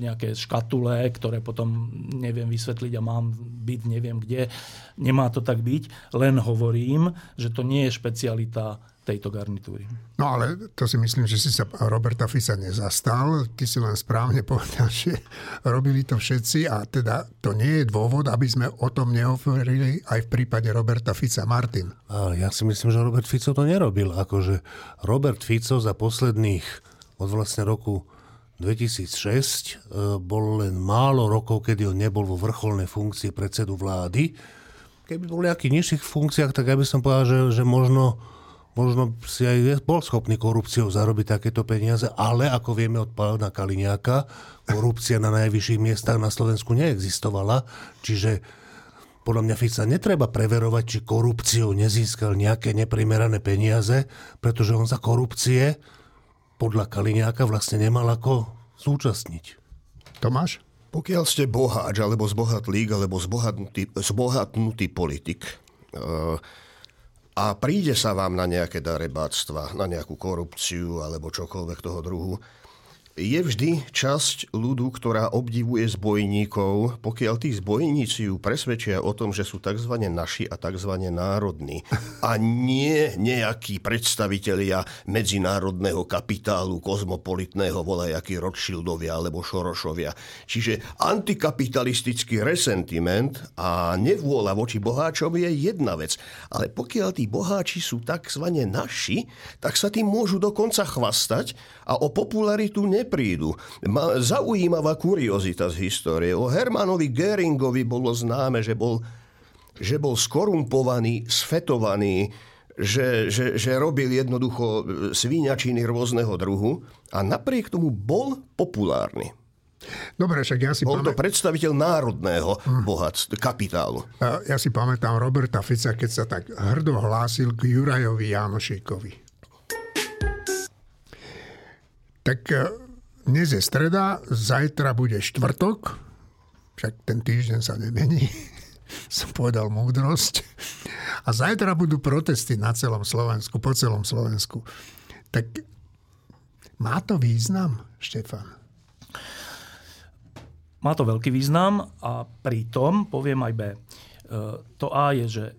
S5: nejaké škatule, ktoré potom neviem vysvetliť a mám byť neviem kde. Nemá to tak byť, len hovorím, že to nie je špecialita tejto garnitúry.
S1: No ale to si myslím, že si sa Roberta Fica nezastal. Ty si len správne povedal, že robili to všetci a teda to nie je dôvod, aby sme o tom nehovorili aj v prípade Roberta Fica. Martin.
S7: Ale ja si myslím, že Robert Fico to nerobil. Akože Robert Fico za posledných od vlastne roku 2006 e, bol len málo rokov, kedy on nebol vo vrcholnej funkcii predsedu vlády. Keby bol v nejakých nižších funkciách, tak ja by som povedal, že, že možno možno si aj bol schopný korupciou zarobiť takéto peniaze, ale ako vieme od pána Kaliňáka, korupcia na najvyšších miestach na Slovensku neexistovala, čiže podľa mňa Fica netreba preverovať, či korupciou nezískal nejaké neprimerané peniaze, pretože on za korupcie podľa Kaliňáka vlastne nemal ako súčasniť.
S1: Tomáš?
S4: Pokiaľ ste boháč, alebo zbohatlík, alebo zbohatnutý, zbohatnutý politik, uh, a príde sa vám na nejaké darebáctva, na nejakú korupciu alebo čokoľvek toho druhu, je vždy časť ľudu, ktorá obdivuje zbojníkov, pokiaľ tí zbojníci ju presvedčia o tom, že sú tzv. naši a tzv. národní. A nie nejakí predstavitelia medzinárodného kapitálu, kozmopolitného, volajakí Rothschildovia alebo Šorošovia. Čiže antikapitalistický resentiment a nevôľa voči boháčom je jedna vec. Ale pokiaľ tí boháči sú tzv. naši, tak sa tým môžu dokonca chvastať a o popularitu ne neprídu. Ma, zaujímavá kuriozita z histórie. O Hermanovi Geringovi bolo známe, že bol, že bol skorumpovaný, sfetovaný, že, že, že robil jednoducho svíňačiny rôzneho druhu a napriek tomu bol populárny.
S1: Dobre, však ja si
S4: Bol to predstaviteľ národného hm. bohatstva, kapitálu.
S1: Ja si pamätám Roberta Fica, keď sa tak hrdo hlásil k Jurajovi Janošíkovi. Tak dnes je streda, zajtra bude štvrtok, však ten týždeň sa nemení, som povedal múdrosť. A zajtra budú protesty na celom Slovensku, po celom Slovensku. Tak má to význam, Štefan?
S5: Má to veľký význam a pritom, poviem aj B, e, to A je, že e,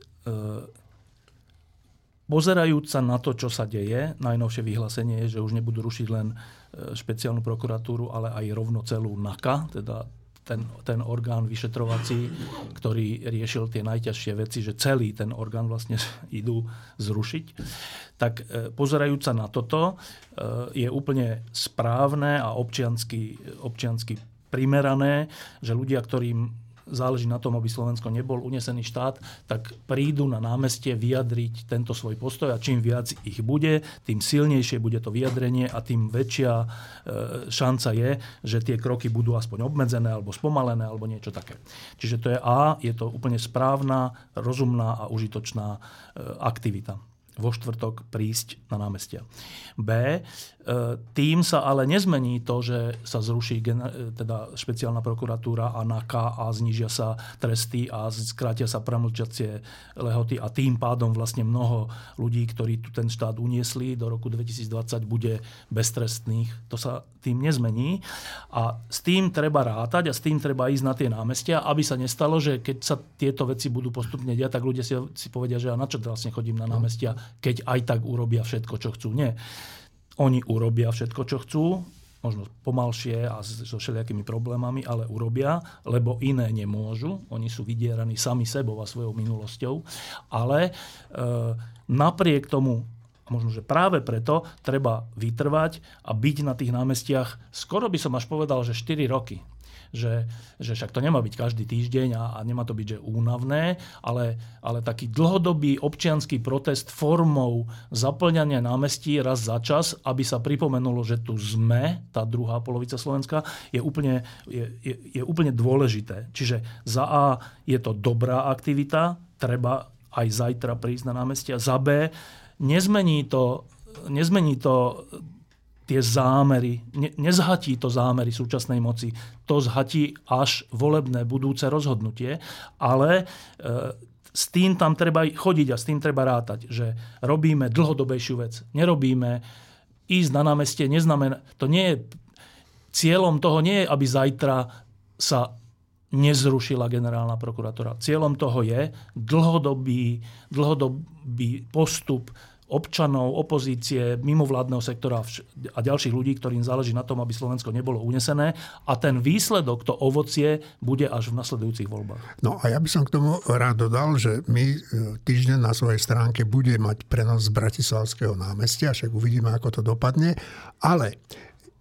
S5: pozerajúc sa na to, čo sa deje, najnovšie vyhlásenie je, že už nebudú rušiť len špeciálnu prokuratúru, ale aj rovno celú NAKA, teda ten, ten orgán vyšetrovací, ktorý riešil tie najťažšie veci, že celý ten orgán vlastne idú zrušiť. Tak e, pozerajúc sa na toto, e, je úplne správne a občiansky, občiansky primerané, že ľudia, ktorým záleží na tom, aby Slovensko nebol unesený štát, tak prídu na námestie vyjadriť tento svoj postoj a čím viac ich bude, tým silnejšie bude to vyjadrenie a tým väčšia e, šanca je, že tie kroky budú aspoň obmedzené alebo spomalené alebo niečo také. Čiže to je A, je to úplne správna, rozumná a užitočná e, aktivita vo štvrtok prísť na námestia. B. E, tým sa ale nezmení to, že sa zruší e, teda špeciálna prokuratúra a NAK a znižia sa tresty a skrátia sa premlčacie lehoty a tým pádom vlastne mnoho ľudí, ktorí tu ten štát uniesli do roku 2020 bude beztrestných. To sa tým nezmení a s tým treba rátať a s tým treba ísť na tie námestia, aby sa nestalo, že keď sa tieto veci budú postupne diať, tak ľudia si, si povedia, že ja na čo vlastne chodím na námestia, keď aj tak urobia všetko, čo chcú. Nie. Oni urobia všetko, čo chcú, možno pomalšie a so všelijakými problémami, ale urobia, lebo iné nemôžu. Oni sú vydieraní sami sebou a svojou minulosťou. Ale e, napriek tomu, možno, že práve preto, treba vytrvať a byť na tých námestiach, skoro by som až povedal, že 4 roky že, že však to nemá byť každý týždeň a, a nemá to byť že únavné, ale, ale taký dlhodobý občianský protest formou zaplňania námestí raz za čas, aby sa pripomenulo, že tu sme, tá druhá polovica Slovenska, je úplne, je, je, je úplne dôležité. Čiže za A je to dobrá aktivita, treba aj zajtra prísť na námestia. Za B nezmení to, nezmení to tie zámery, ne, nezhatí to zámery súčasnej moci, to zhatí až volebné budúce rozhodnutie, ale e, s tým tam treba chodiť a s tým treba rátať, že robíme dlhodobejšiu vec. Nerobíme ísť na námestie, neznamená, to nie je, cieľom toho nie je, aby zajtra sa nezrušila generálna prokuratúra. Cieľom toho je dlhodobý, dlhodobý postup občanov, opozície, mimovládneho sektora a ďalších ľudí, ktorým záleží na tom, aby Slovensko nebolo unesené a ten výsledok, to ovocie, bude až v nasledujúcich voľbách.
S1: No a ja by som k tomu rád dodal, že my e, týždeň na svojej stránke bude mať prenos z Bratislavského námestia, však uvidíme, ako to dopadne, ale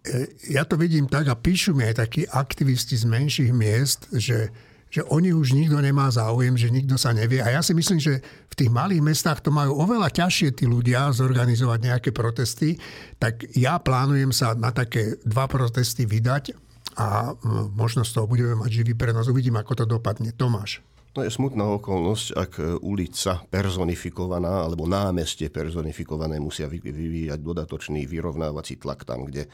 S1: e, ja to vidím tak a píšu mi aj takí aktivisti z menších miest, že že oni už nikto nemá záujem, že nikto sa nevie. A ja si myslím, že v tých malých mestách to majú oveľa ťažšie tí ľudia zorganizovať nejaké protesty. Tak ja plánujem sa na také dva protesty vydať a možno z toho budeme mať živý prenos. Uvidím, ako to dopadne. Tomáš.
S4: To je smutná okolnosť, ak ulica personifikovaná alebo námestie personifikované musia vyvíjať dodatočný vyrovnávací tlak tam, kde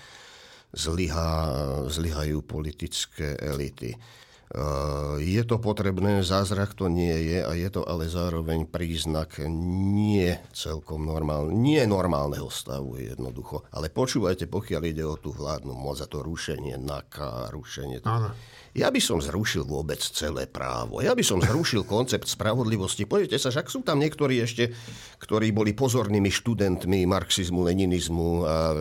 S4: zlyhá, zlyhajú politické elity. Eh, je to potrebné, zázrak to nie je a je to ale zároveň príznak nie celkom normálne, nie normálneho stavu jednoducho. Ale počúvajte, pokiaľ ide o tú vládnu moc a to rušenie NAKA, rušenie... Áno. Ja by som zrušil vôbec celé právo. Ja by som zrušil koncept spravodlivosti. Poďte sa, však sú tam niektorí ešte, ktorí boli pozornými študentmi marxizmu, leninizmu a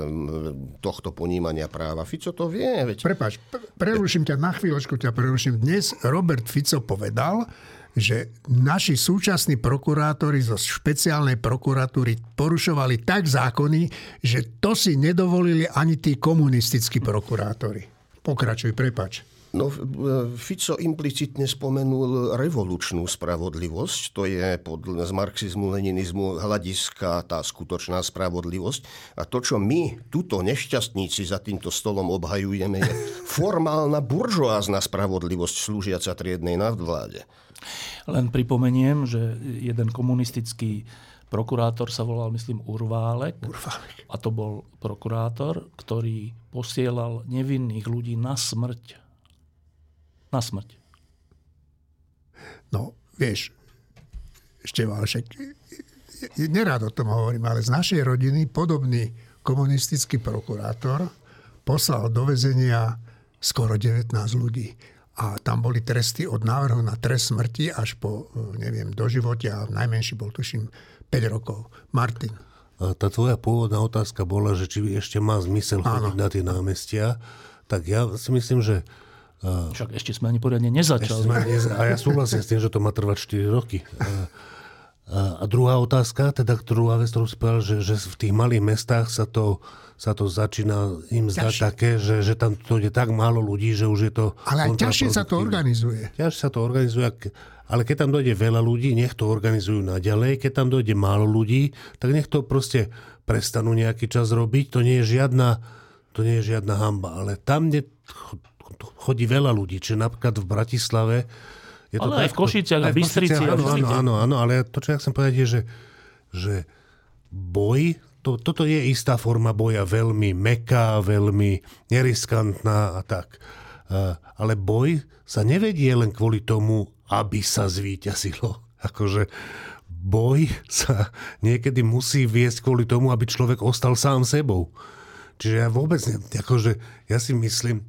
S4: tohto ponímania práva. Fico to vie. Veď...
S1: Prepač, preruším ťa, na chvíľočku ťa preruším. Dnes Robert Fico povedal, že naši súčasní prokurátori zo špeciálnej prokuratúry porušovali tak zákony, že to si nedovolili ani tí komunistickí prokurátori. Pokračuj, prepač.
S4: No, Fico implicitne spomenul revolučnú spravodlivosť, to je pod, z marxizmu, leninizmu hľadiska tá skutočná spravodlivosť. A to, čo my, tuto nešťastníci za týmto stolom obhajujeme, je formálna buržoázna spravodlivosť slúžiaca triednej nadvláde.
S5: Len pripomeniem, že jeden komunistický prokurátor sa volal, myslím, Urválek. Urválek. A to bol prokurátor, ktorý posielal nevinných ľudí na smrť na smrť.
S1: No, vieš, ešte však nerád o tom hovorím, ale z našej rodiny podobný komunistický prokurátor poslal do vezenia skoro 19 ľudí. A tam boli tresty od návrhu na trest smrti až po, neviem, do života a najmenší bol, tuším, 5 rokov. Martin.
S7: A tá tvoja pôvodná otázka bola, že či ešte má zmysel chodiť na tie námestia. Tak ja si myslím, že
S5: však ešte sme ani poriadne nezačali.
S7: Sme, a ja súhlasím s tým, že to má trvať 4 roky. A, a druhá otázka, teda druhá vec, ktorú si povedal, že, že v tých malých mestách sa to, sa to začína im zdať ťažšie. také, že, že tam to je tak málo ľudí, že už je to...
S1: Ale aj ťažšie sa to organizuje.
S7: Ťažšie sa to organizuje, ale keď tam dojde veľa ľudí, nech to organizujú naďalej. Keď tam dojde málo ľudí, tak nech to proste prestanú nejaký čas robiť. To nie je žiadna, to nie je žiadna hamba. Ale tam, kde chodí veľa ľudí. Čiže napríklad v Bratislave
S5: je to ale tak, aj v Košiciach, aj v Bystrici.
S7: Áno, áno, áno, áno, ale to, čo ja chcem povedať, je, že, že boj, to, toto je istá forma boja, veľmi meká, veľmi neriskantná a tak. Ale boj sa nevedie len kvôli tomu, aby sa zvíťazilo. Akože boj sa niekedy musí viesť kvôli tomu, aby človek ostal sám sebou. Čiže ja vôbec, akože ja si myslím,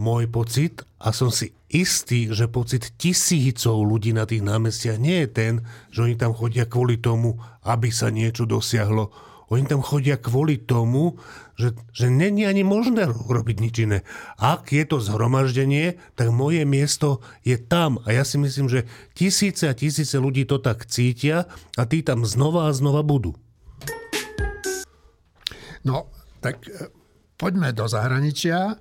S7: môj pocit a som si istý, že pocit tisícov ľudí na tých námestiach nie je ten, že oni tam chodia kvôli tomu, aby sa niečo dosiahlo. Oni tam chodia kvôli tomu, že, že není ani možné robiť nič iné. Ak je to zhromaždenie, tak moje miesto je tam. A ja si myslím, že tisíce a tisíce ľudí to tak cítia a tí tam znova a znova budú.
S1: No, tak e, poďme do zahraničia.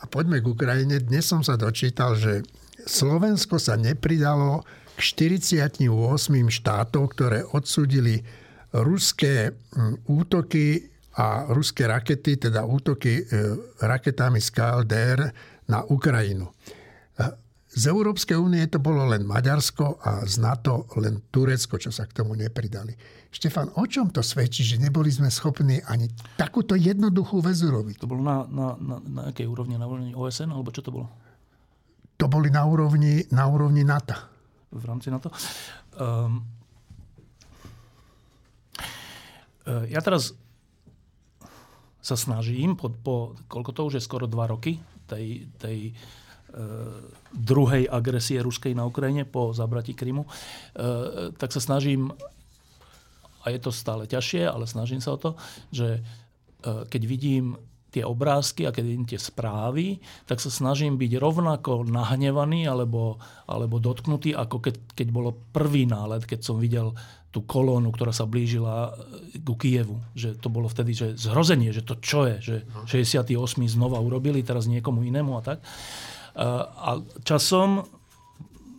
S1: A poďme k Ukrajine. Dnes som sa dočítal, že Slovensko sa nepridalo k 48 štátov, ktoré odsudili ruské mm, útoky a ruské rakety, teda útoky e, raketami z KLDR na Ukrajinu. Z Európskej únie to bolo len Maďarsko a z NATO len Turecko, čo sa k tomu nepridali. Štefan, o čom to svedčí, že neboli sme schopní ani takúto jednoduchú väzu robiť?
S5: To bolo na, na, na, na akej úrovni? Na úrovni OSN? Alebo čo to bolo?
S1: To boli na úrovni, na úrovni NATO.
S5: V rámci NATO? Um, ja teraz sa snažím, po, po, koľko to už je, skoro dva roky tej, tej uh, druhej agresie ruskej na Ukrajine po zabratí Krymu, uh, tak sa snažím a je to stále ťažšie, ale snažím sa o to, že keď vidím tie obrázky a keď vidím tie správy, tak sa snažím byť rovnako nahnevaný alebo, alebo dotknutý, ako keď, keď bolo prvý nálet, keď som videl tú kolónu, ktorá sa blížila e, ku Kievu. Že to bolo vtedy že zhrozenie, že to čo je, že 68. znova urobili, teraz niekomu inému a tak. A časom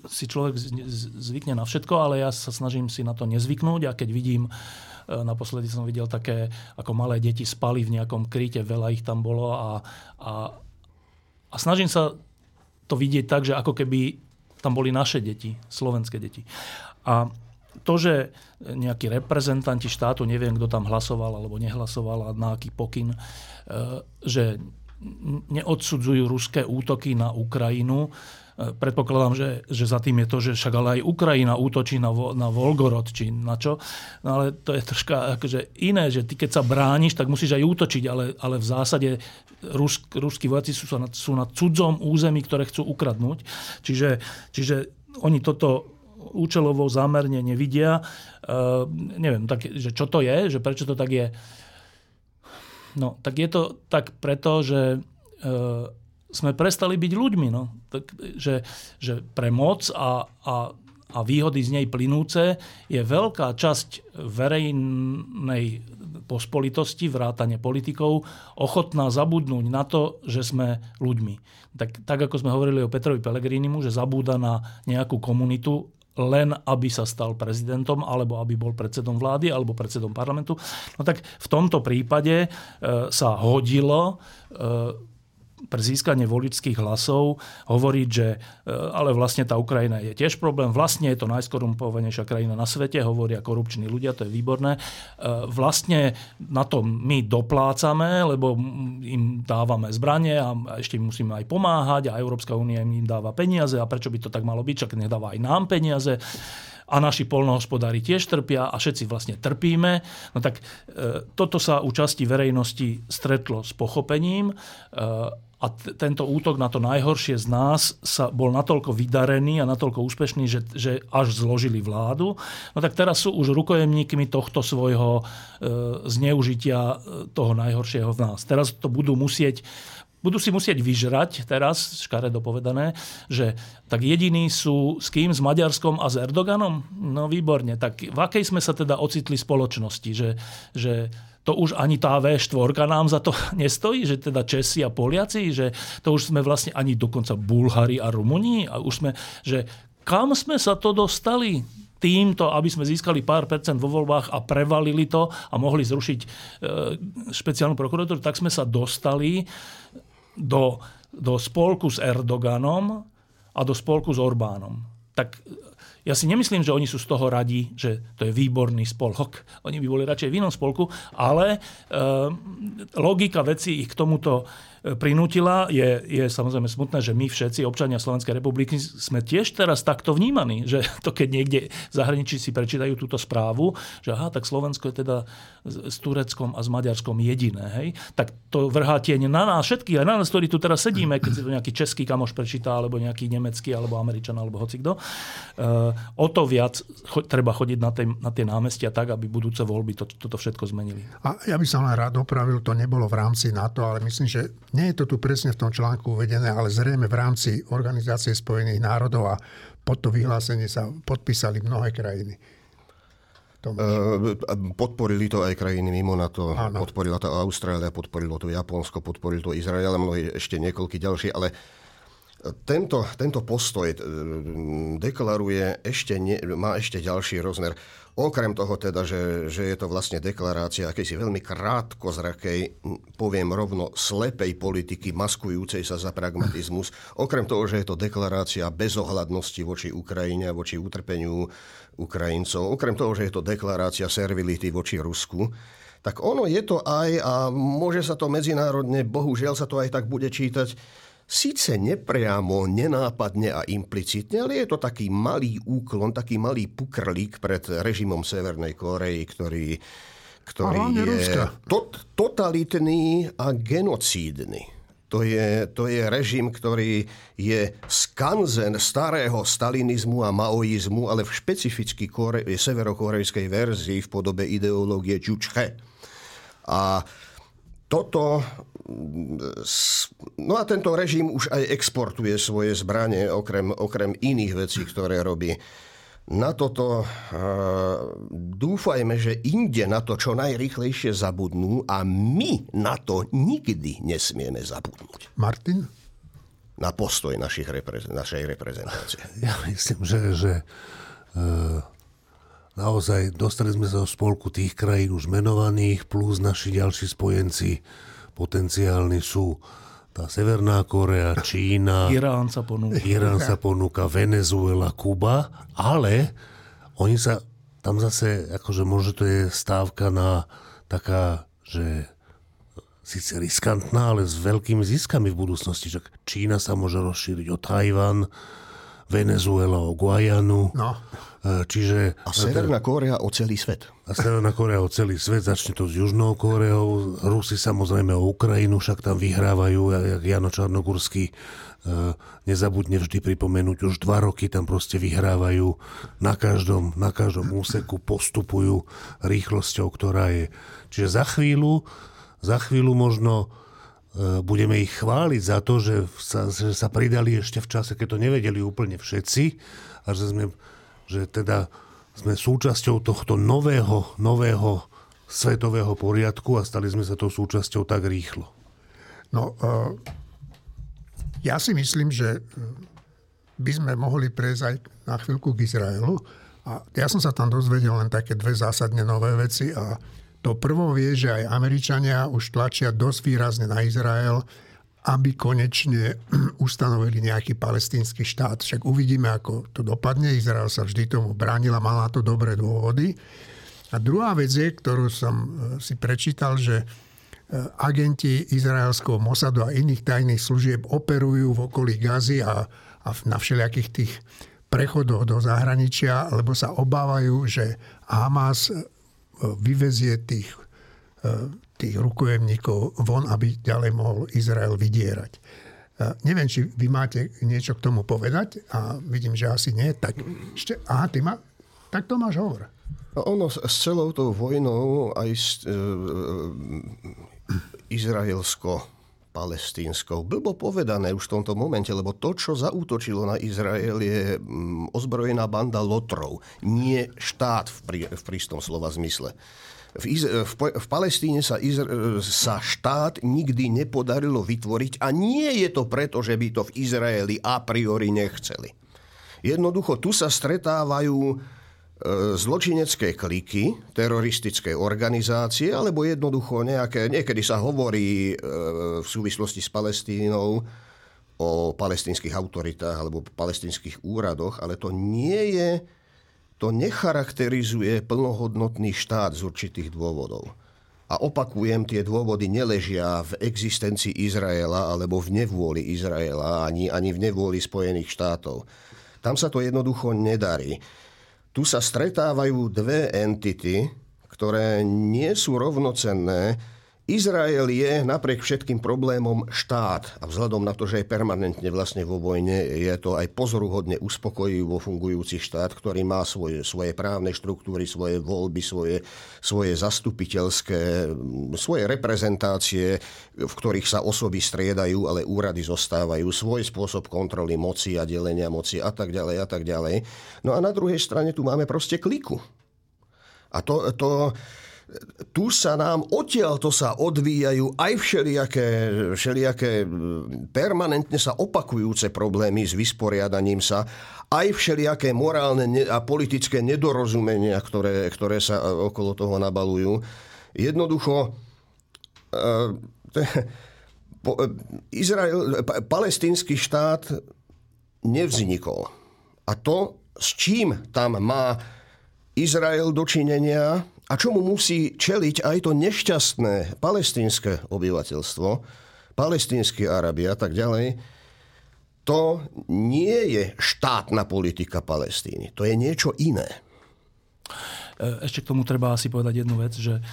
S5: si človek zvykne na všetko, ale ja sa snažím si na to nezvyknúť a keď vidím E, naposledy som videl také, ako malé deti spali v nejakom kryte, veľa ich tam bolo a, a, a snažím sa to vidieť tak, že ako keby tam boli naše deti, slovenské deti. A to, že nejakí reprezentanti štátu, neviem, kto tam hlasoval alebo nehlasoval a na aký pokyn, e, že neodsudzujú ruské útoky na Ukrajinu, Predpokladám, že, že za tým je to, že však ale aj Ukrajina útočí na, na Volgorod, či na čo. No ale to je troška akože iné, že ty keď sa brániš, tak musíš aj útočiť, ale, ale v zásade Rus, ruskí vojaci sú na, sú na cudzom území, ktoré chcú ukradnúť. Čiže, čiže oni toto účelovo zámerne nevidia. Uh, neviem, tak, že čo to je, že prečo to tak je. No, tak je to tak preto, že uh, sme prestali byť ľuďmi. No. Tak, že, že pre moc a, a, a výhody z nej plynúce je veľká časť verejnej pospolitosti, vrátane politikov, ochotná zabudnúť na to, že sme ľuďmi. Tak, tak ako sme hovorili o Petrovi Pelegrínimu, že zabúda na nejakú komunitu, len aby sa stal prezidentom, alebo aby bol predsedom vlády, alebo predsedom parlamentu. No tak v tomto prípade e, sa hodilo e, pre získanie voličských hlasov hovoriť, že e, ale vlastne tá Ukrajina je tiež problém, vlastne je to najskorumpovanejšia krajina na svete, hovoria korupční ľudia, to je výborné. E, vlastne na to my doplácame, lebo im dávame zbranie a ešte musíme aj pomáhať a Európska únia im dáva peniaze a prečo by to tak malo byť, čak nedáva aj nám peniaze a naši polnohospodári tiež trpia a všetci vlastne trpíme. No tak e, toto sa u časti verejnosti stretlo s pochopením. E, a t- tento útok na to najhoršie z nás sa bol natoľko vydarený a natoľko úspešný, že, že až zložili vládu. No tak teraz sú už rukojemníkmi tohto svojho e, zneužitia e, toho najhoršieho v nás. Teraz to budú musieť budú si musieť vyžrať teraz, škaredo povedané, že tak jediní sú s kým? S Maďarskom a s Erdoganom? No výborne. Tak v akej sme sa teda ocitli spoločnosti? Že, že to už ani tá V4 nám za to nestojí, že teda Česi a Poliaci, že to už sme vlastne ani dokonca Bulhári a Rumúni a už sme, že kam sme sa to dostali? týmto, aby sme získali pár percent vo voľbách a prevalili to a mohli zrušiť e, špeciálnu prokuratúru, tak sme sa dostali do, do spolku s Erdoganom a do spolku s Orbánom. Tak ja si nemyslím, že oni sú z toho radi, že to je výborný spolok. Oni by boli radšej v inom spolku, ale e, logika veci ich k tomuto prinútila. Je, je samozrejme smutné, že my všetci, občania Slovenskej republiky, sme tiež teraz takto vnímaní, že to keď niekde v zahraničí si prečítajú túto správu, že aha, tak Slovensko je teda s Tureckom a s Maďarskom jediné, hej, tak to vrhá tieň na nás všetkých, aj na nás, ktorí tu teraz sedíme, keď si to nejaký český kamoš prečíta, alebo nejaký nemecký, alebo američan, alebo hocikto. Uh, o to viac cho- treba chodiť na, tej, na tie námestia tak, aby budúce voľby to, toto všetko zmenili.
S1: A ja by som len rád opravil, to nebolo v rámci NATO, ale myslím, že nie je to tu presne v tom článku uvedené, ale zrejme v rámci Organizácie spojených národov a pod to vyhlásenie sa podpísali mnohé krajiny.
S4: Uh, podporili to aj krajiny mimo NATO, Áno. podporila to Austrália, podporilo to Japonsko, podporil to Izrael a mnohí ešte niekoľkí ďalší, ale tento, tento postoj deklaruje ešte, nie, má ešte ďalší rozmer. Okrem toho teda, že, že je to vlastne deklarácia akejsi veľmi krátkozrakej, poviem rovno, slepej politiky, maskujúcej sa za pragmatizmus. Okrem toho, že je to deklarácia bezohľadnosti voči Ukrajine a voči utrpeniu Ukrajincov. Okrem toho, že je to deklarácia servility voči Rusku tak ono je to aj, a môže sa to medzinárodne, bohužiaľ sa to aj tak bude čítať, Síce nepriamo, nenápadne a implicitne, ale je to taký malý úklon, taký malý pukrlík pred režimom Severnej Korei, ktorý, ktorý je tot, totalitný a genocídny. To je, to je režim, ktorý je skanzen starého stalinizmu a maoizmu, ale v špecificky kore, severokorejskej verzii v podobe ideológie Čučche. A toto No a tento režim už aj exportuje svoje zbranie, okrem, okrem iných vecí, ktoré robí. Na toto dúfajme, že inde na to čo najrychlejšie zabudnú a my na to nikdy nesmieme zabudnúť.
S1: Martin?
S4: Na postoj našich reprezent- našej reprezentácie.
S7: Ja myslím, že, že uh, naozaj dostali sme sa do spolku tých krajín už menovaných, plus naši ďalší spojenci potenciálni sú tá Severná Korea, Čína,
S5: Irán sa ponúka.
S7: Irán sa ponúka, Venezuela, Kuba, ale oni sa tam zase, akože možno to je stávka na taká, že síce riskantná, ale s veľkými ziskami v budúcnosti. Čak Čína sa môže rozšíriť o Tajvan, Venezuela o Guajanu.
S1: No.
S7: E, čiže...
S4: A Severná Kórea o celý svet.
S7: A Severná Kórea o celý svet, začne to s Južnou Kóreou, Rusi samozrejme o Ukrajinu, však tam vyhrávajú, jak Jano Čarnogurský e, nezabudne vždy pripomenúť, už dva roky tam proste vyhrávajú, na každom, na každom úseku postupujú rýchlosťou, ktorá je. Čiže za chvíľu, za chvíľu možno budeme ich chváliť za to, že sa, že sa pridali ešte v čase, keď to nevedeli úplne všetci a že sme, že teda sme súčasťou tohto nového, nového svetového poriadku a stali sme sa tou súčasťou tak rýchlo.
S1: No, uh, ja si myslím, že by sme mohli prejsť aj na chvíľku k Izraelu. A ja som sa tam dozvedel len také dve zásadne nové veci a to prvo vie, že aj Američania už tlačia dosť výrazne na Izrael, aby konečne ustanovili nejaký palestínsky štát. Však uvidíme, ako to dopadne. Izrael sa vždy tomu bránil a mal na to dobré dôvody. A druhá vec je, ktorú som e, si prečítal, že e, agenti izraelského Mossadu a iných tajných služieb operujú v okolí Gazy a, a na všelijakých tých prechodoch do zahraničia, lebo sa obávajú, že Hamas vyvezie tých, tých rukojemníkov von, aby ďalej mohol Izrael vydierať. E, neviem, či vy máte niečo k tomu povedať a vidím, že asi nie. Tak ešte, aha, ty ma, tak to máš hovor.
S4: No ono s celou tou vojnou aj s, e, e, izraelsko palestínskou. Blbo povedané už v tomto momente, lebo to, čo zaútočilo na Izrael, je mm, ozbrojená banda lotrov, nie štát v, prí, v prístom slova zmysle. V, Iz- v, v Palestíne sa, Izra- sa štát nikdy nepodarilo vytvoriť a nie je to preto, že by to v Izraeli a priori nechceli. Jednoducho tu sa stretávajú E, zločinecké kliky, teroristické organizácie, alebo jednoducho nejaké, niekedy sa hovorí e, v súvislosti s Palestínou o palestínskych autoritách alebo palestínskych úradoch, ale to nie je, to necharakterizuje plnohodnotný štát z určitých dôvodov. A opakujem, tie dôvody neležia v existencii Izraela alebo v nevôli Izraela ani, ani v nevôli Spojených štátov. Tam sa to jednoducho nedarí. Tu sa stretávajú dve entity, ktoré nie sú rovnocenné. Izrael je napriek všetkým problémom štát a vzhľadom na to, že je permanentne vlastne vo vojne, je to aj pozoruhodne uspokojivo fungujúci štát, ktorý má svoje, svoje právne štruktúry, svoje voľby, svoje, svoje zastupiteľské, svoje reprezentácie, v ktorých sa osoby striedajú, ale úrady zostávajú, svoj spôsob kontroly moci a delenia moci a tak ďalej a tak ďalej. No a na druhej strane tu máme proste kliku. A to, to, tu sa nám odtiaľ to sa odvíjajú aj všelijaké, všelijaké permanentne sa opakujúce problémy s vysporiadaním sa, aj všelijaké morálne a politické nedorozumenia, ktoré, ktoré sa okolo toho nabalujú. Jednoducho, e, Izrael, palestínsky štát nevznikol. A to, s čím tam má Izrael dočinenia a čomu musí čeliť aj to nešťastné palestínske obyvateľstvo, palestínsky Arabi a tak ďalej, to nie je štátna politika Palestíny. To je niečo iné.
S5: E, ešte k tomu treba asi povedať jednu vec, že e,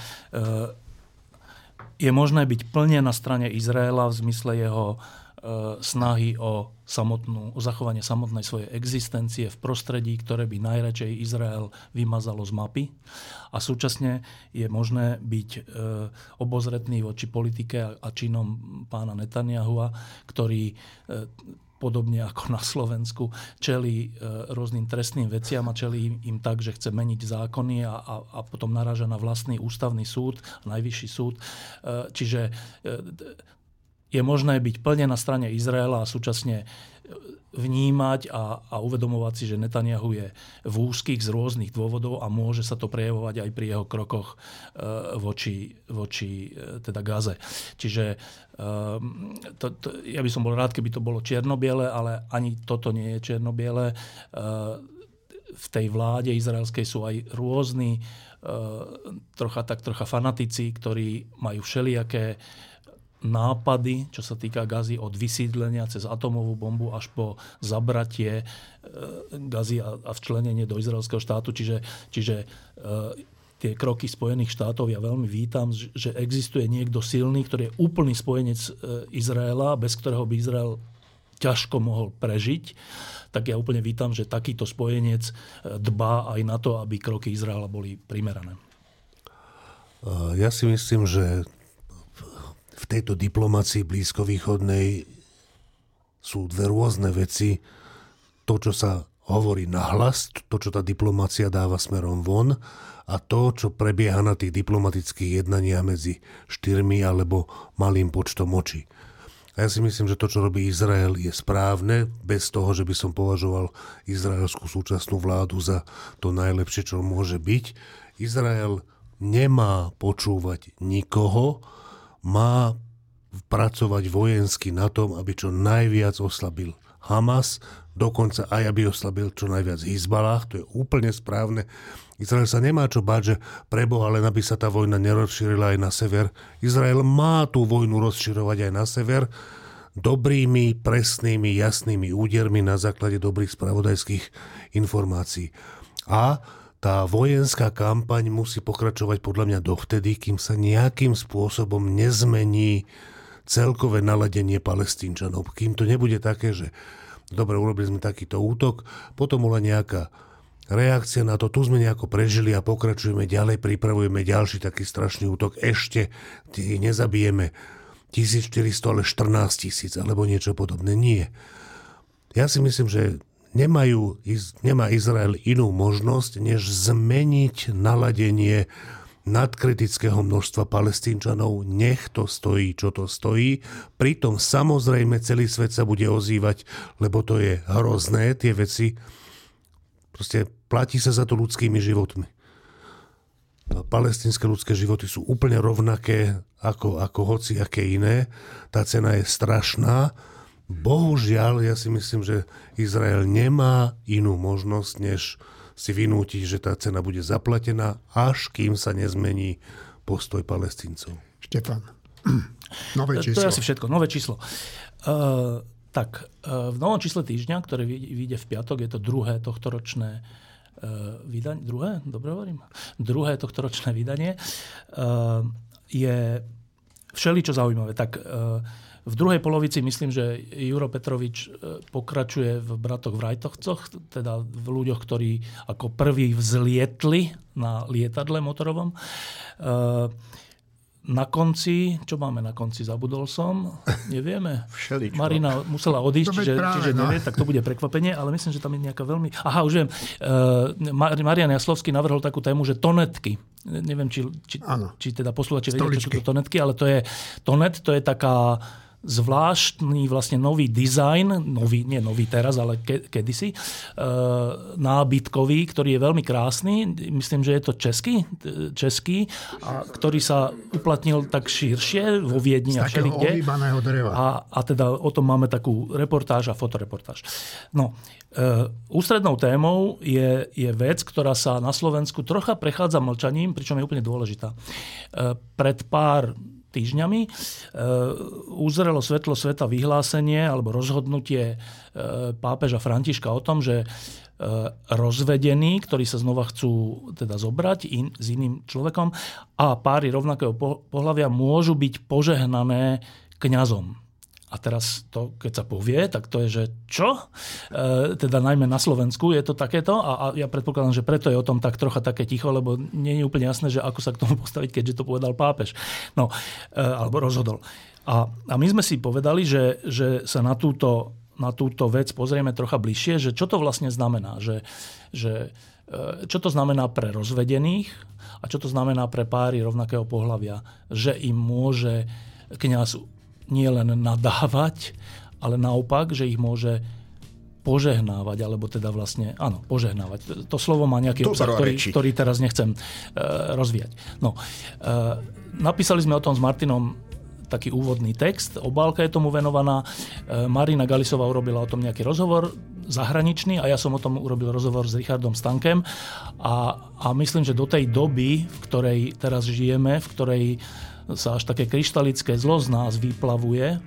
S5: je možné byť plne na strane Izraela v zmysle jeho E, snahy o, samotnú, o zachovanie samotnej svojej existencie v prostredí, ktoré by najradšej Izrael vymazalo z mapy. A súčasne je možné byť e, obozretný voči politike a činom pána Netanyahua, ktorý e, podobne ako na Slovensku, čeli rôznym trestným veciam a čeli im tak, že chce meniť zákony a, a, a potom naráža na vlastný ústavný súd, najvyšší súd. Čiže je možné byť plne na strane Izraela a súčasne vnímať a, a uvedomovať si, že Netanyahu je v úzkých z rôznych dôvodov a môže sa to prejavovať aj pri jeho krokoch e, voči, voči e, teda Gaze. Čiže e, to, to, ja by som bol rád, keby to bolo čiernobiele, ale ani toto nie je čiernobiele. E, v tej vláde izraelskej sú aj rôzni e, trocha tak trocha fanatici, ktorí majú všelijaké nápady, čo sa týka gazy od vysídlenia cez atomovú bombu až po zabratie e, gazy a, včlenenie do izraelského štátu. Čiže, čiže e, tie kroky Spojených štátov ja veľmi vítam, že existuje niekto silný, ktorý je úplný spojenec e, Izraela, bez ktorého by Izrael ťažko mohol prežiť, tak ja úplne vítam, že takýto spojenec dbá aj na to, aby kroky Izraela boli primerané.
S7: Ja si myslím, že v tejto diplomácii blízkovýchodnej sú dve rôzne veci. To, čo sa hovorí nahlas, to, čo tá diplomácia dáva smerom von a to, čo prebieha na tých diplomatických jednaniach medzi štyrmi alebo malým počtom očí. A ja si myslím, že to, čo robí Izrael, je správne, bez toho, že by som považoval izraelskú súčasnú vládu za to najlepšie, čo môže byť. Izrael nemá počúvať nikoho, má pracovať vojensky na tom, aby čo najviac oslabil Hamas, dokonca aj aby oslabil čo najviac Hizbalách, to je úplne správne. Izrael sa nemá čo báť, že preboha, len aby sa tá vojna nerozšírila aj na sever. Izrael má tú vojnu rozširovať aj na sever dobrými, presnými, jasnými údermi na základe dobrých spravodajských informácií. A tá vojenská kampaň musí pokračovať podľa mňa dovtedy, kým sa nejakým spôsobom nezmení celkové naladenie palestínčanov. Kým to nebude také, že dobre, urobili sme takýto útok, potom bola nejaká reakcia na to, tu sme nejako prežili a pokračujeme ďalej, pripravujeme ďalší taký strašný útok, ešte ich nezabijeme 1400, ale 14 tisíc, alebo niečo podobné. Nie. Ja si myslím, že nemajú, nemá Izrael inú možnosť, než zmeniť naladenie nadkritického množstva palestínčanov, nech to stojí, čo to stojí. Pritom samozrejme celý svet sa bude ozývať, lebo to je hrozné, tie veci. Proste platí sa za to ľudskými životmi. Palestínske ľudské životy sú úplne rovnaké ako, ako hoci aké iné. Tá cena je strašná Bohužiaľ, ja si myslím, že Izrael nemá inú možnosť, než si vynútiť, že tá cena bude zaplatená, až kým sa nezmení postoj palestíncov.
S1: Štefan, nové číslo.
S5: To je asi všetko, nové číslo. Uh, tak, uh, v novom čísle týždňa, ktoré vyjde v piatok, je to druhé tohtoročné uh, vydanie, druhé, dobre hovorím? Druhé tohtoročné vydanie, uh, je všeličo zaujímavé. Tak uh, v druhej polovici myslím, že Juro Petrovič e, pokračuje v bratoch Vrajtovcoch, teda v ľuďoch, ktorí ako prví vzlietli na lietadle motorovom. E, na konci, čo máme na konci, zabudol som, nevieme.
S4: Všeličo.
S5: Marina musela odísť, čiže, práve, čiže no. nevie, tak to bude prekvapenie, ale myslím, že tam je nejaká veľmi... Aha, už viem, uh, Marian Jaslovský navrhol takú tému, že tonetky. Neviem, či, či, či teda posluchači vedia, čo sú to tonetky, ale to je, tonet to je taká zvláštny vlastne nový dizajn, nový, nie nový teraz, ale ke, kedysi, e, nábytkový, ktorý je veľmi krásny. Myslím, že je to český, český a ktorý sa uplatnil tak širšie vo Viedni a všelikde. A, a teda o tom máme takú reportáž a fotoreportáž. No, e, ústrednou témou je, je vec, ktorá sa na Slovensku trocha prechádza mlčaním, pričom je úplne dôležitá. E, pred pár týždňami uzrelo svetlo sveta vyhlásenie alebo rozhodnutie pápeža Františka o tom, že rozvedení, ktorí sa znova chcú teda zobrať in, s iným človekom a páry rovnakého pohľavia môžu byť požehnané kňazom. A teraz to, keď sa povie, tak to je, že čo? E, teda najmä na Slovensku je to takéto a, a ja predpokladám, že preto je o tom tak trocha také ticho, lebo nie je úplne jasné, že ako sa k tomu postaviť, keďže to povedal pápež. No, e, alebo rozhodol. A, a my sme si povedali, že, že sa na túto, na túto vec pozrieme trocha bližšie, že čo to vlastne znamená. Že, že, e, čo to znamená pre rozvedených a čo to znamená pre páry rovnakého pohľavia. Že im môže kniaz nie len nadávať, ale naopak, že ich môže požehnávať, alebo teda vlastne, áno, požehnávať. To slovo má nejaký obsah, ktorý, ktorý teraz nechcem uh, rozvíjať. No, uh, napísali sme o tom s Martinom taký úvodný text, obálka je tomu venovaná. Uh, Marina Galisová urobila o tom nejaký rozhovor zahraničný a ja som o tom urobil rozhovor s Richardom Stankem a, a myslím, že do tej doby, v ktorej teraz žijeme, v ktorej sa až také kryštalické zlo z nás vyplavuje,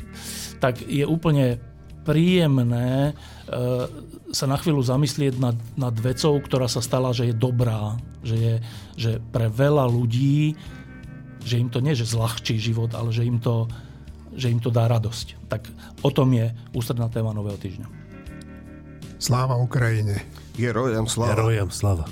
S5: tak je úplne príjemné e, sa na chvíľu zamyslieť nad, nad vecou, ktorá sa stala, že je dobrá, že, je, že pre veľa ľudí, že im to nie že zľahčí život, ale že im to, že im to dá radosť. Tak o tom je ústredná téma Nového týždňa.
S1: Sláva Ukrajine.
S4: Gerojem sláva.
S7: Gerojem sláva.